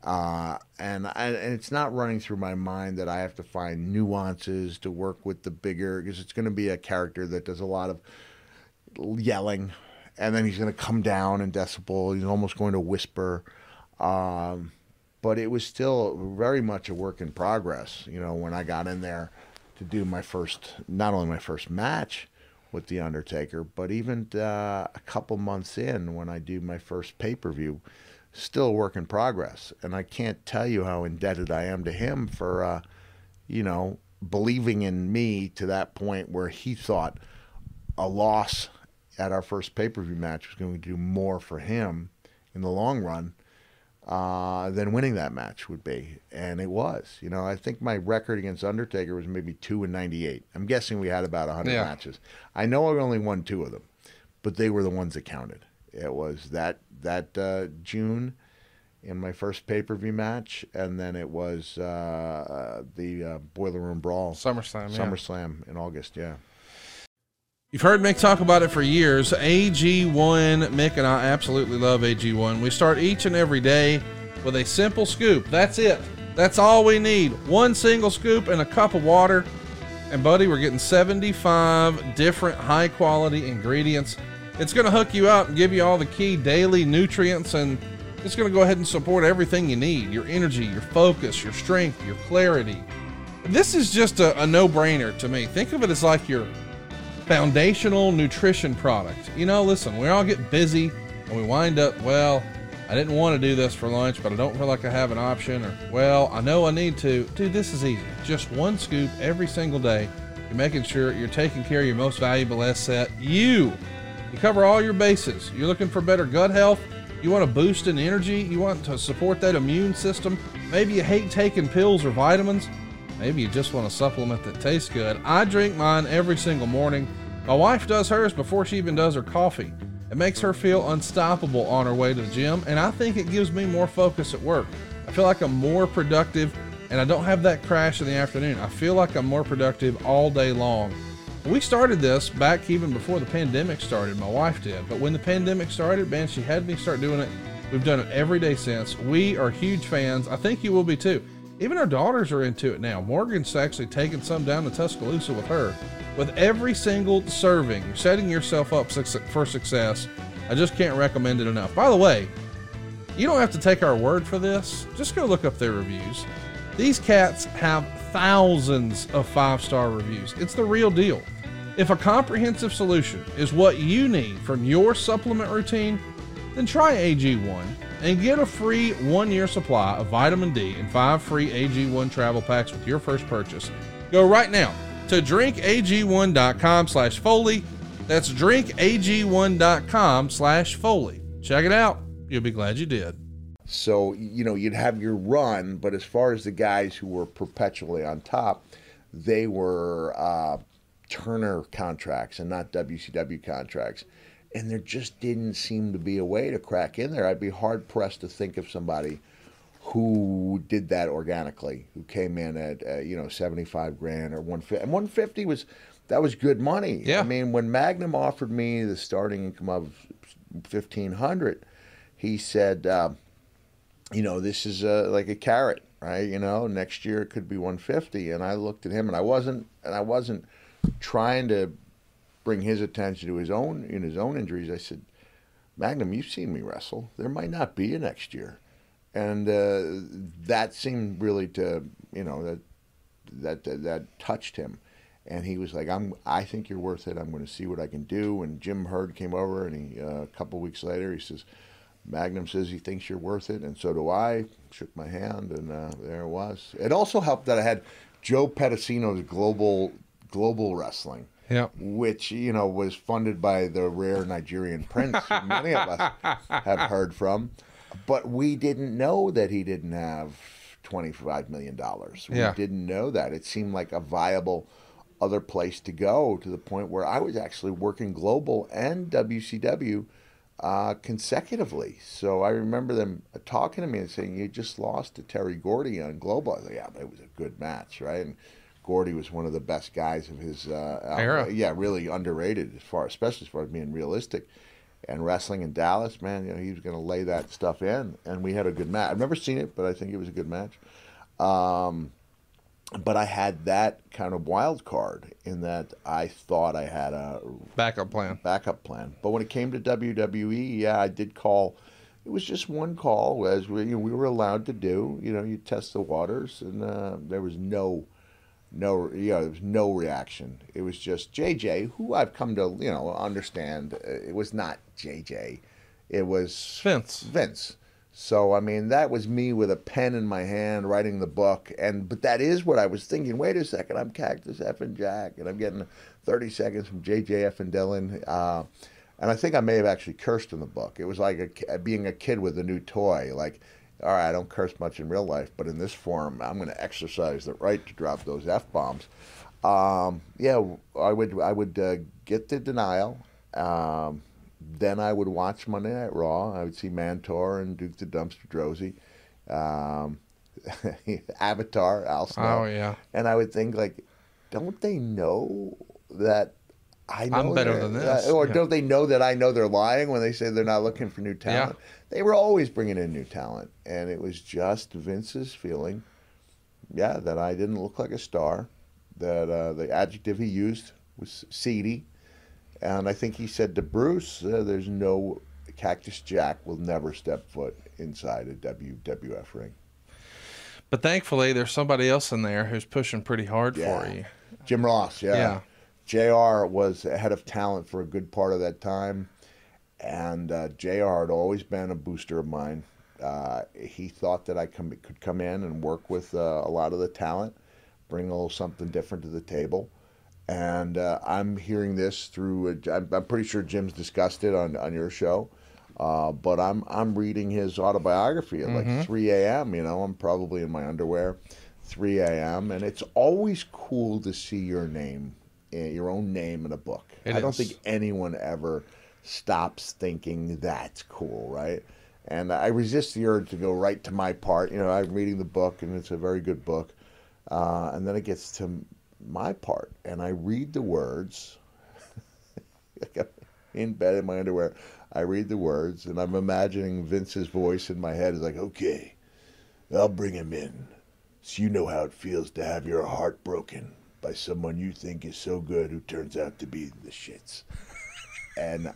Uh, and, I, and it's not running through my mind that I have to find nuances to work with the bigger, because it's going to be a character that does a lot of yelling, and then he's going to come down in decibel. He's almost going to whisper. Um, but it was still very much a work in progress, you know, when I got in there to do my first, not only my first match with The Undertaker, but even uh, a couple months in when I do my first pay per view, still a work in progress. And I can't tell you how indebted I am to him for, uh, you know, believing in me to that point where he thought a loss at our first pay per view match was going to do more for him in the long run uh, than winning that match would be, and it was. You know, I think my record against Undertaker was maybe two and ninety eight. I'm guessing we had about hundred Yeah. matches. I know I only won two of them, but they were the ones that counted. It was that that uh, June in my first pay per view match, and then it was uh, the uh, Boiler Room Brawl, SummerSlam. Yeah. SummerSlam in August. Yeah. You've heard Mick talk about it for years. AG1, Mick and I absolutely love AG1. We start each and every day with a simple scoop. That's it. That's all we need. One single scoop and a cup of water. And, buddy, we're getting 75 different high quality ingredients. It's going to hook you up and give you all the key daily nutrients, and it's going to go ahead and support everything you need your energy, your focus, your strength, your clarity. This is just a, a no brainer to me. Think of it as like your foundational nutrition product. You know, listen, we all get busy and we wind up, well, I didn't want to do this for lunch, but I don't feel like I have an option, or, well, I know I need to. Dude, this is easy. Just one scoop every single day. You're making sure you're taking care of your most valuable asset, you. You cover all your bases. You're looking for better gut health. You want to boost in energy. You want to support that immune system. Maybe you hate taking pills or vitamins. Maybe you just want a supplement that tastes good. I drink mine every single morning. My wife does hers before she even does her coffee. It makes her feel unstoppable on her way to the gym, and I think it gives me more focus at work. I feel like I'm more productive, and I don't have that crash in the afternoon. I feel like I'm more productive all day long. We started this back even before the pandemic started. My wife did, but when the pandemic started, man, she had me start doing it. We've done it every day since. We are huge fans. I think you will be too. Even our daughters are into it now. Morgan's actually taking some down to Tuscaloosa with her. With every single serving, you're setting yourself up for success. I just can't recommend it enough. By the way, you don't have to take our word for this. Just go look up their reviews. These cats have thousands of five star reviews. It's the real deal. If a comprehensive solution is what you need from your supplement routine, then try AG1 and get a free one year supply of vitamin D and five free AG1 travel packs with your first purchase. Go right now to drinkag1.com slash Foley. That's drinkag1.com slash Foley. Check it out. You'll be glad you did. So, you know, you'd have your run, but as far as the guys who were perpetually on top, they were uh, Turner contracts and not WCW contracts. And there just didn't seem to be a way to crack in there. I'd be hard pressed to think of somebody who did that organically, who came in at, uh, you know, 75 grand or 150. And 150 was, that was good money. Yeah. I mean, when Magnum offered me the starting income of 1500 he said, uh, you know, this is uh, like a carrot, right? You know, next year it could be 150. And I looked at him, and I wasn't, and I wasn't trying to bring his attention to his own in his own injuries. I said, Magnum, you've seen me wrestle. There might not be a next year, and uh, that seemed really to, you know, that that that, that touched him. And he was like, "I'm. I think you're worth it. I'm going to see what I can do." And Jim Herd came over, and he uh, a couple weeks later, he says, Magnum says he thinks you're worth it, and so do I. Shook my hand, and uh, there it was. It also helped that I had Joe Pedicino's global global wrestling, Yeah. which you know was funded by the rare Nigerian prince many of us have heard from, but we didn't know that he didn't have twenty five million dollars. We Yeah. didn't know that. It seemed like a viable other place to go to the point where I was actually working global and WCW uh, consecutively. So I remember them talking to me and saying, "You just lost to Terry Gordy on Global." I was like, "Yeah, but it was a good match, right?" And Gordy was one of the best guys of his uh, Era. Yeah, really underrated as far, especially as far as being realistic. And wrestling in Dallas, man, you know, he was going to lay that stuff in, and we had a good match. I've never seen it, but I think it was a good match. Um, but I had that kind of wild card in that I thought I had a Backup plan. backup plan. But when it came to WWE, yeah, I did call. It was just one call, as we, you know, we were allowed to do. You know, you test the waters, and uh, there was no, no, you know, there was no reaction. It was just JJ, who I've come to, you know, understand. uh, It was not JJ. It was Vince. Vince. So I mean, that was me with a pen in my hand writing the book, and but that is what I was thinking. Wait a second, I'm Cactus F and Jack, and I'm getting 30 seconds from JJ F and Dillon, uh, and I think I may have actually cursed in the book. It was like a, being a kid with a new toy. Like, all right, I don't curse much in real life, but in this forum, I'm going to exercise the right to drop those f bombs. Um, yeah, I would I would uh, get the denial. Um, then I would watch Monday Night Raw. I would see Mantaur and Duke the Dumpster Droese, um, Avatar, Al Snow. Oh, yeah. And I would think like, don't they know that I know I'm better than this. uh, or Yeah. don't they know that I know they're lying when they say they're not looking for new talent? They were always bringing in new talent, and it was just Vince's feeling, yeah, that I didn't look like a star. That uh, the adjective he used was seedy, and I think he said to Bruce, uh, "There's no Cactus Jack will never step foot inside a WWF ring." But thankfully, there's somebody else in there who's pushing pretty hard Yeah. for you. Jim Ross, yeah. JR was head of talent for a good part of that time. And uh, JR had always been a booster of mine. Uh, he thought that I come, could come in and work with uh, a lot of the talent, bring a little something different to the table. And uh, I'm hearing this through, i I'm, I'm pretty sure Jim's discussed it on, on your show. Uh, but I'm I'm reading his autobiography at like 3 a.m. You know, I'm probably in my underwear, 3 a.m. And it's always cool to see your name, your own name in a book. It I don't is. think anyone ever stops thinking that's cool, right? And I resist the urge to go right to my part. You know, I'm reading the book, and it's a very good book. Uh, and then it gets to my part, and I read the words. in bed in my underwear, I read the words, and I'm imagining Vince's voice in my head is like, "Okay, I'll bring him in, so you know how it feels to have your heart broken by someone you think is so good who turns out to be the shits." and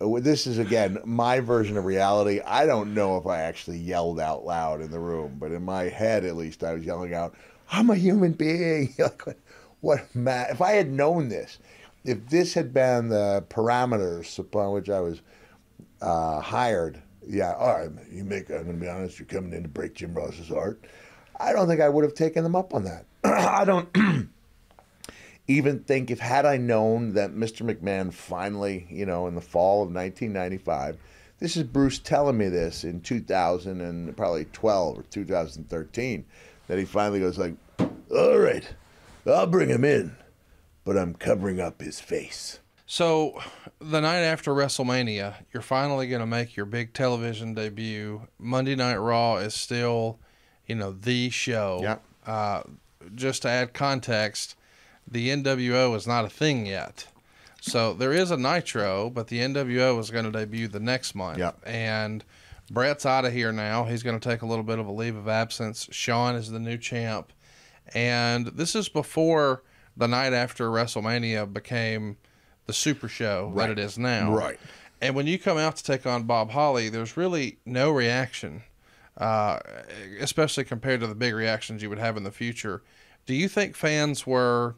uh, this is again my version of reality. I don't know if I actually yelled out loud in the room, but in my head, at least, I was yelling out, "I'm a human being!" like, what, what ma- if I had known this? If this had been the parameters upon which I was uh, hired, yeah, all right, you make. I'm going to be honest. You're coming in to break Jim Ross's heart. I don't think I would have taken them up on that. I don't even think if had I known that Mr. McMahon finally, you know, in the fall of 1995, this is Bruce telling me this in 2000 and probably 12 or 2013, that he finally goes like, "All right, I'll bring him in, but I'm covering up his face." So, the night after WrestleMania, you're finally going to make your big television debut. Monday Night Raw is still, you know, the show. Yeah. Uh, just to add context, the NWO is not a thing yet. So there is a Nitro, but the NWO is going to debut the next month. Yep. And Bret's out of here now. He's going to take a little bit of a leave of absence. Shawn is the new champ. And this is before the night after WrestleMania became the super show Right. that it is now. Right. And when you come out to take on Bob Holly, there's really no reaction, uh, especially compared to the big reactions you would have in the future. Do you think fans were,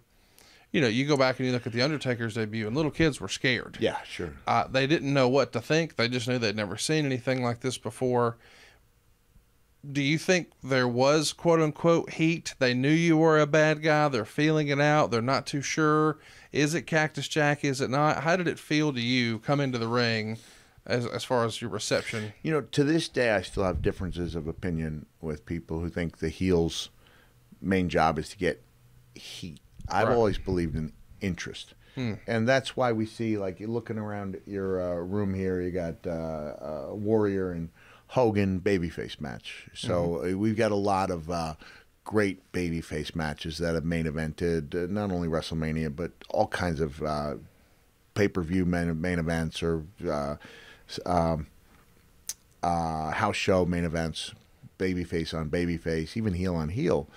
you know, you go back and you look at the Undertaker's debut, and little kids were scared. Yeah, sure. Uh, they didn't know what to think. They just knew they'd never seen anything like this before. Do you think there was quote unquote heat? They knew you were a bad guy. They're feeling it out. They're not too sure. Is it Cactus Jack? Is it not? How did it feel to you come into the ring as, as far as your reception? You know, to this day, I still have differences of opinion with people who think the heel's main job is to get heat. I've Right. always believed in interest. And that's why we see, like, you're looking around your uh, room here, you got uh, uh, Warrior and Hogan babyface match. So uh, we've got a lot of uh, great babyface matches that have main evented, uh, not only WrestleMania, but all kinds of uh, pay per view main, main events or uh, um, uh, house show main events, babyface on babyface, even heel on heel,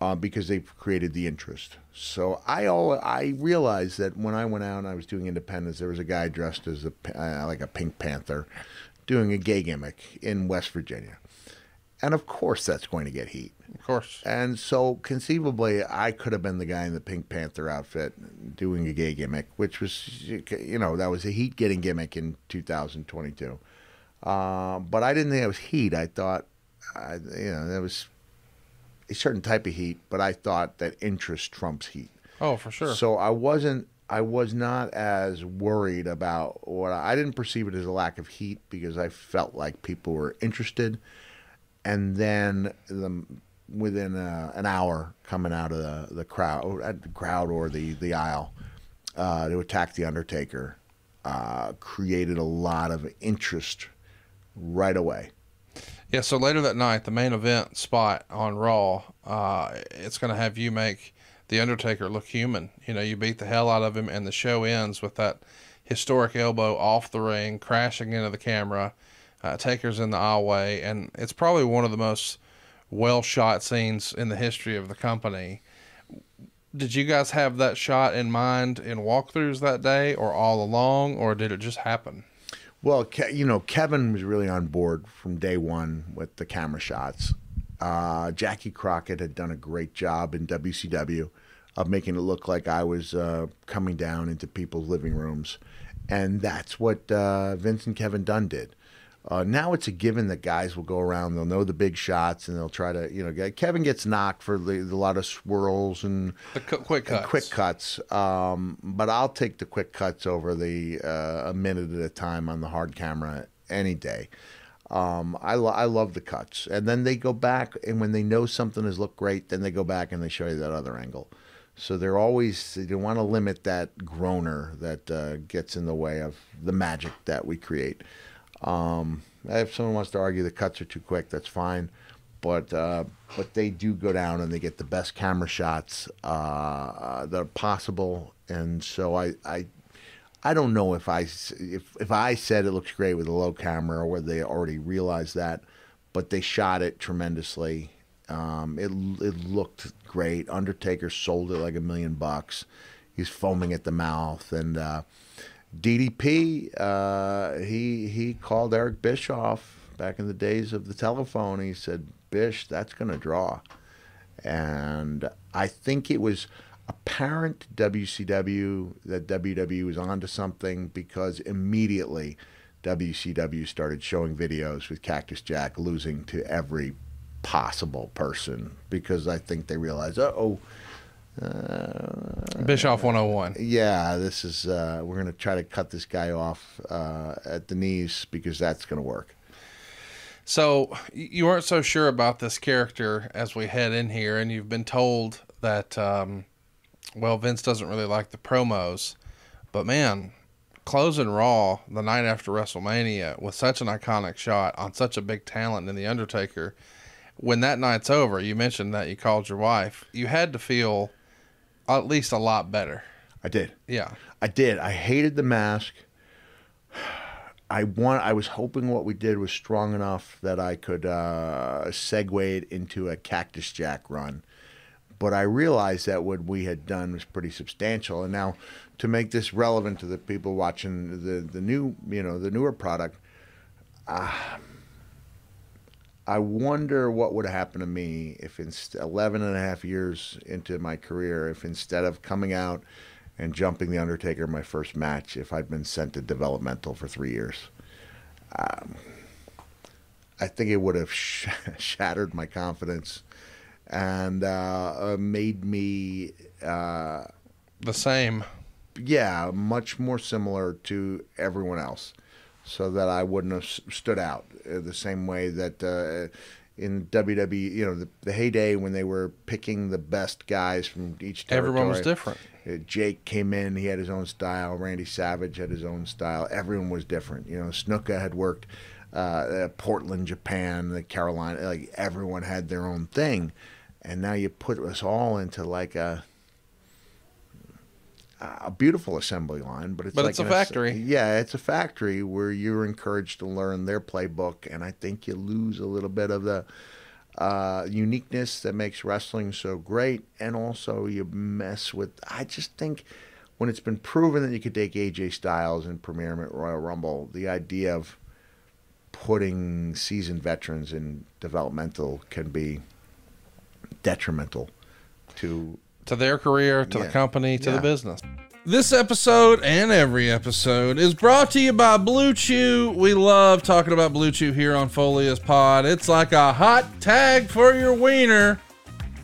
uh, because they've created the interest. So I all I realized that when I went out and I was doing independence, there was a guy dressed as a uh, like a Pink Panther, doing a gay gimmick in West Virginia, and of course that's going to get heat. Of course. And so conceivably, I could have been the guy in the Pink Panther outfit doing a gay gimmick, which was, you know, that was a heat getting gimmick in 2022. Uh, but I didn't think it was heat. I thought, I, you know, there was a certain type of heat, but I thought that interest trumps heat. Oh, for sure. So I wasn't. I was not as worried about what I, I didn't perceive it as a lack of heat because I felt like people were interested, and then the within uh an hour coming out of the, the crowd, or at the crowd or the the aisle, uh, to attack the Undertaker, uh, created a lot of interest right away. Yeah, so later that night, the main event spot on Raw, uh, it's going to have you make The Undertaker look human. You know, you beat the hell out of him, and the show ends with that historic elbow off the ring, crashing into the camera. Uh, Taker's in the aisleway, and it's probably one of the most well shot scenes in the history of the company. Did you guys have that shot in mind in walkthroughs that day, or all along, or did it just happen? Well, you know, Kevin was really on board from day one with the camera shots. Uh, Jackie Crockett had done a great job in WCW of making it look like I was uh, coming down into people's living rooms. And that's what uh, Vince and Kevin Dunn did. Uh, now it's a given that guys will go around, they'll know the big shots, and they'll try to, you know, get- Kevin gets knocked for the, a lot of swirls and The cu- quick cuts. quick cuts. Um, but I'll take the quick cuts over the uh, a minute at a time on the hard camera any day. Um, I, lo- I love the cuts, and then they go back, and when they know something has looked great, then they go back and they show you that other angle. So they're always they want to limit that groaner that uh, gets in the way of the magic that we create. Um, if someone wants to argue the cuts are too quick, that's fine. but uh, but they do go down and they get the best camera shots uh, that are possible. And so I, I I don't know if I if if I said it looks great with a low camera or whether they already realized that, but they shot it tremendously. Um, it it looked great. Undertaker sold it like a million bucks. He's foaming at the mouth, and uh, DDP uh, he he called Eric Bischoff back in the days of the telephone. He said, "Bish, that's going to draw," and I think it was apparent WCW that WWE was onto something because immediately WCW started showing videos with Cactus Jack losing to every possible person because I think they realized, uh oh, Bischoff 101. yeah, this is uh, we're gonna try to cut this guy off uh, at the knees because that's gonna work. So you weren't so sure about this character as we head in here, and you've been told that, um, well, Vince doesn't really like the promos, but man, closing Raw the night after WrestleMania with such an iconic shot on such a big talent in the Undertaker. When that night's over, you mentioned that you called your wife. You had to feel at least a lot better. I did. Yeah. I did. I hated the mask. I want. I was hoping what we did was strong enough that I could uh, segue it into a Cactus Jack run, but I realized that what we had done was pretty substantial. And now, to make this relevant to the people watching the the new, you know, the newer product, uh, I wonder what would happen to me if in 11 and a half years into my career, if instead of coming out and jumping the Undertaker in my first match, if I'd been sent to developmental for three years, um, I think it would have sh- shattered my confidence and uh, uh, made me, uh, The same. yeah, much more similar to everyone else, so that I wouldn't have stood out uh, the same way that. Uh, in WWE, you know, the, the heyday when they were picking the best guys from each territory. Everyone was different. Uh, Jake came in, he had his own style. Randy Savage had his own style. Everyone was different. You know, Snuka had worked uh, uh, Portland, Japan, the Carolina. Like everyone had their own thing, and now you put us all into like a a beautiful assembly line, but it's But like it's a factory. yeah, it's a factory where you're encouraged to learn their playbook, and I think you lose a little bit of the uh, uniqueness that makes wrestling so great, and also you mess with. I just think when it's been proven that you could take AJ Styles and Premier him at Royal Rumble, the idea of putting seasoned veterans in developmental can be detrimental to to their career, to the company, to the business. This episode and every episode is brought to you by Blue Chew. We love talking about Blue Chew here on Foley Is Pod. It's like a hot tag for your wiener.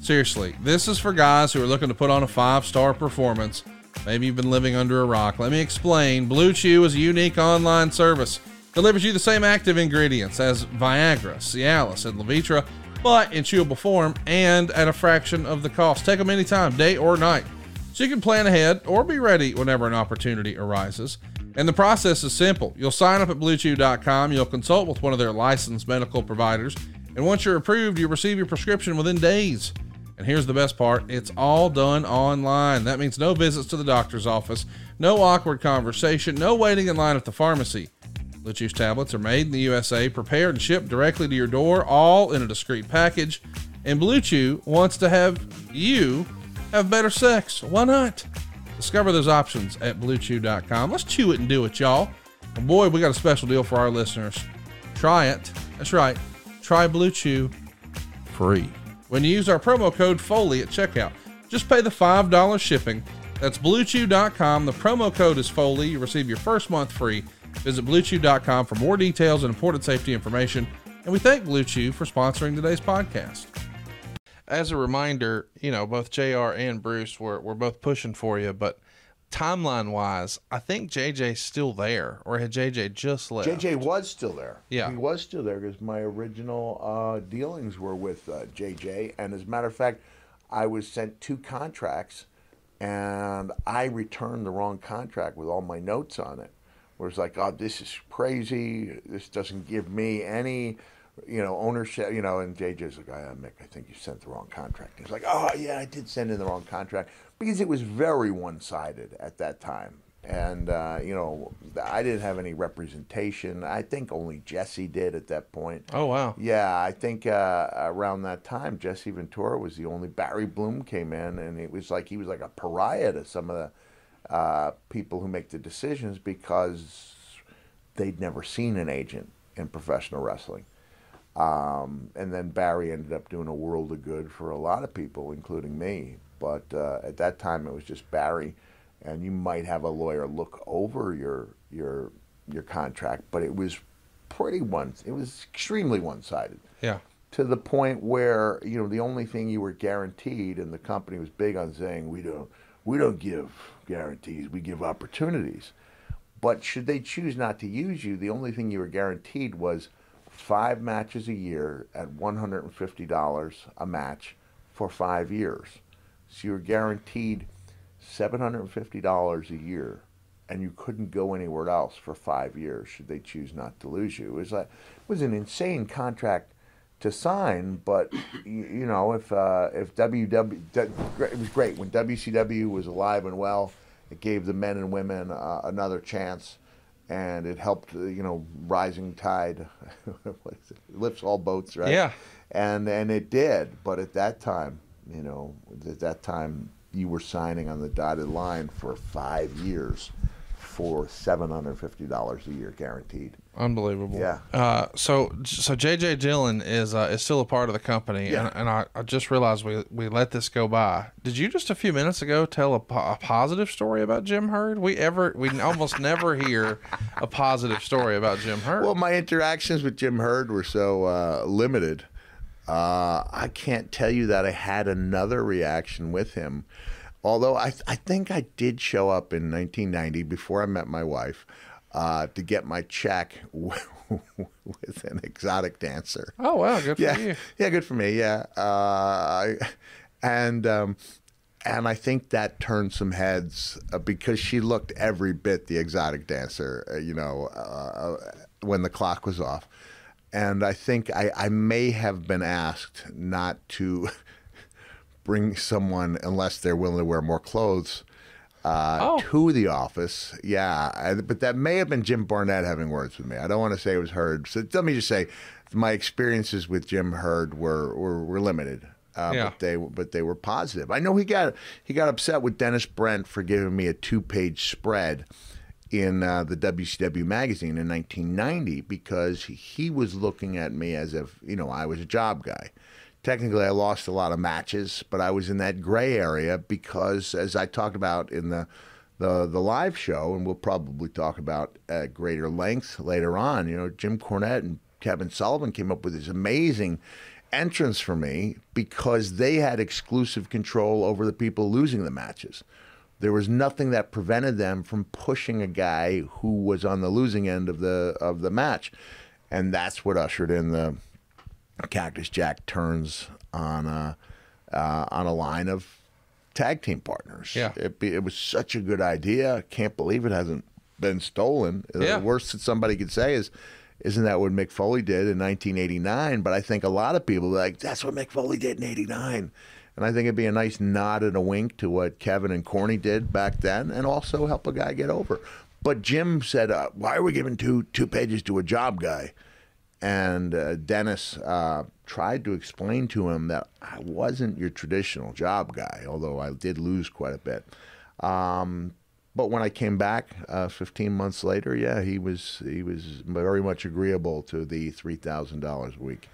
Seriously, this is for guys who are looking to put on a five star performance. Maybe you've been living under a rock. Let me explain. Blue Chew is a unique online service. Delivers you the same active ingredients as Viagra, Cialis, and Levitra, but in chewable form and at a fraction of the cost. Take them anytime, day or night. So you can plan ahead or be ready whenever an opportunity arises. And the process is simple. You'll sign up at bluechew.com, you'll consult with one of their licensed medical providers, and once you're approved, you'll receive your prescription within days. And here's the best part it's all done online. That means no visits to the doctor's office, no awkward conversation, no waiting in line at the pharmacy. Blue Chew's tablets are made in the USA, prepared and shipped directly to your door, all in a discreet package. And Blue Chew wants to have you have better sex. Why not? Discover those options at bluechew.com. Let's chew it and do it, y'all. And boy, we got a special deal for our listeners. Try it. That's right. Try Blue Chew free when you use our promo code FOLEY at checkout. Just pay the $5 shipping. That's bluechew.com. The promo code is FOLEY. You receive your first month free. Visit bluechew.com for more details and important safety information. And we thank Blue Chew for sponsoring today's podcast. As a reminder, you know, both JR and Bruce were, were both pushing for you, but timeline wise, I think JJ's still there, or had JJ just left? JJ was still there. Yeah. he was still there because my original uh, dealings were with uh, JJ, and as a matter of fact, I was sent two contracts, and I returned the wrong contract with all my notes on it. Where it's like, oh, this is crazy. This doesn't give me any you know, ownership, you know, and JJ's like, oh, Mick, I think you sent the wrong contract. He's like, oh, yeah, I did send in the wrong contract because it was very one sided at that time. And, uh, you know, I didn't have any representation. I think only Jesse did at that point. Oh, wow. Yeah, I think uh, around that time, Jesse Ventura was the only. Barry Bloom came in, and it was like he was like a pariah to some of the uh, people who make the decisions because they'd never seen an agent in professional wrestling. Um, and then Barry ended up doing a world of good for a lot of people, including me. But uh, at that time, it was just Barry, and you might have a lawyer look over your your your contract, but it was pretty one. It was extremely one sided Yeah. to the point where you know the only thing you were guaranteed, and the company was big on saying we don't we don't give guarantees, we give opportunities. But should they choose not to use you, the only thing you were guaranteed was five matches a year at one hundred and fifty dollars a match for five years. So you were guaranteed seven hundred and fifty dollars a year, and you couldn't go anywhere else for five years should they choose not to lose you. It was like it was an insane contract to sign, but you, you know if uh, if WW it was great when WCW was alive and well. It gave the men and women uh, another chance, and it helped. uh, You know, rising tide what is it? lifts all boats, right? Yeah. and and it did. But at that time, you know, at that time, you were signing on the dotted line for five years for seven hundred fifty dollars a year guaranteed. Unbelievable. Yeah. Uh, so so JJ Dillon is uh, is still a part of the company, Yeah. and, and I, I just realized we we let this go by. Did you just a few minutes ago tell a, po- a positive story about Jim Herd? We ever we almost never hear a positive story about Jim Herd. Well, my interactions with Jim Herd were so uh, limited. Uh, I can't tell you that I had another reaction with him. Although I, I think I did show up in 1990 before I met my wife uh, to get my check with an exotic dancer. oh wow, good for yeah, you. yeah, good for me. Yeah, uh, I- and um, and I think that turned some heads uh, because she looked every bit the exotic dancer. Uh, you know, uh, when the clock was off, and I think I, I may have been asked not to bring someone unless they're willing to wear more clothes. Uh, Oh. To the office, yeah, I, but that may have been Jim Barnett having words with me. I don't want to say it was Herd. So let me just say, my experiences with Jim Herd were were, were limited. Uh, Yeah. but they but they were positive. I know he got he got upset with Dennis Brent for giving me a two page spread in uh, the WCW magazine in 1990 because he was looking at me as if you know I was a job guy. Technically, I lost a lot of matches, but I was in that gray area because, as I talked about in the the the live show, and we'll probably talk about at greater length later on. You know, Jim Cornette and Kevin Sullivan came up with this amazing entrance for me because they had exclusive control over the people losing the matches. There was nothing that prevented them from pushing a guy who was on the losing end of the of the match, and that's what ushered in the Cactus Jack turns on a uh, on a line of tag team partners. Yeah. it, be, it was such a good idea. I can't believe it hasn't been stolen. Yeah. The worst that somebody could say is, isn't that what Mick Foley did in 1989? But I think a lot of people are like, that's what Mick Foley did in '89. And I think it'd be a nice nod and a wink to what Kevin and Corny did back then, and also help a guy get over. But Jim said, uh, "Why are we giving two two pages to a job guy?" And uh, Dennis uh, tried to explain to him that I wasn't your traditional job guy, although I did lose quite a bit. Um, but when I came back uh, 15 months later, yeah, he was he was very much agreeable to the three thousand dollars a week.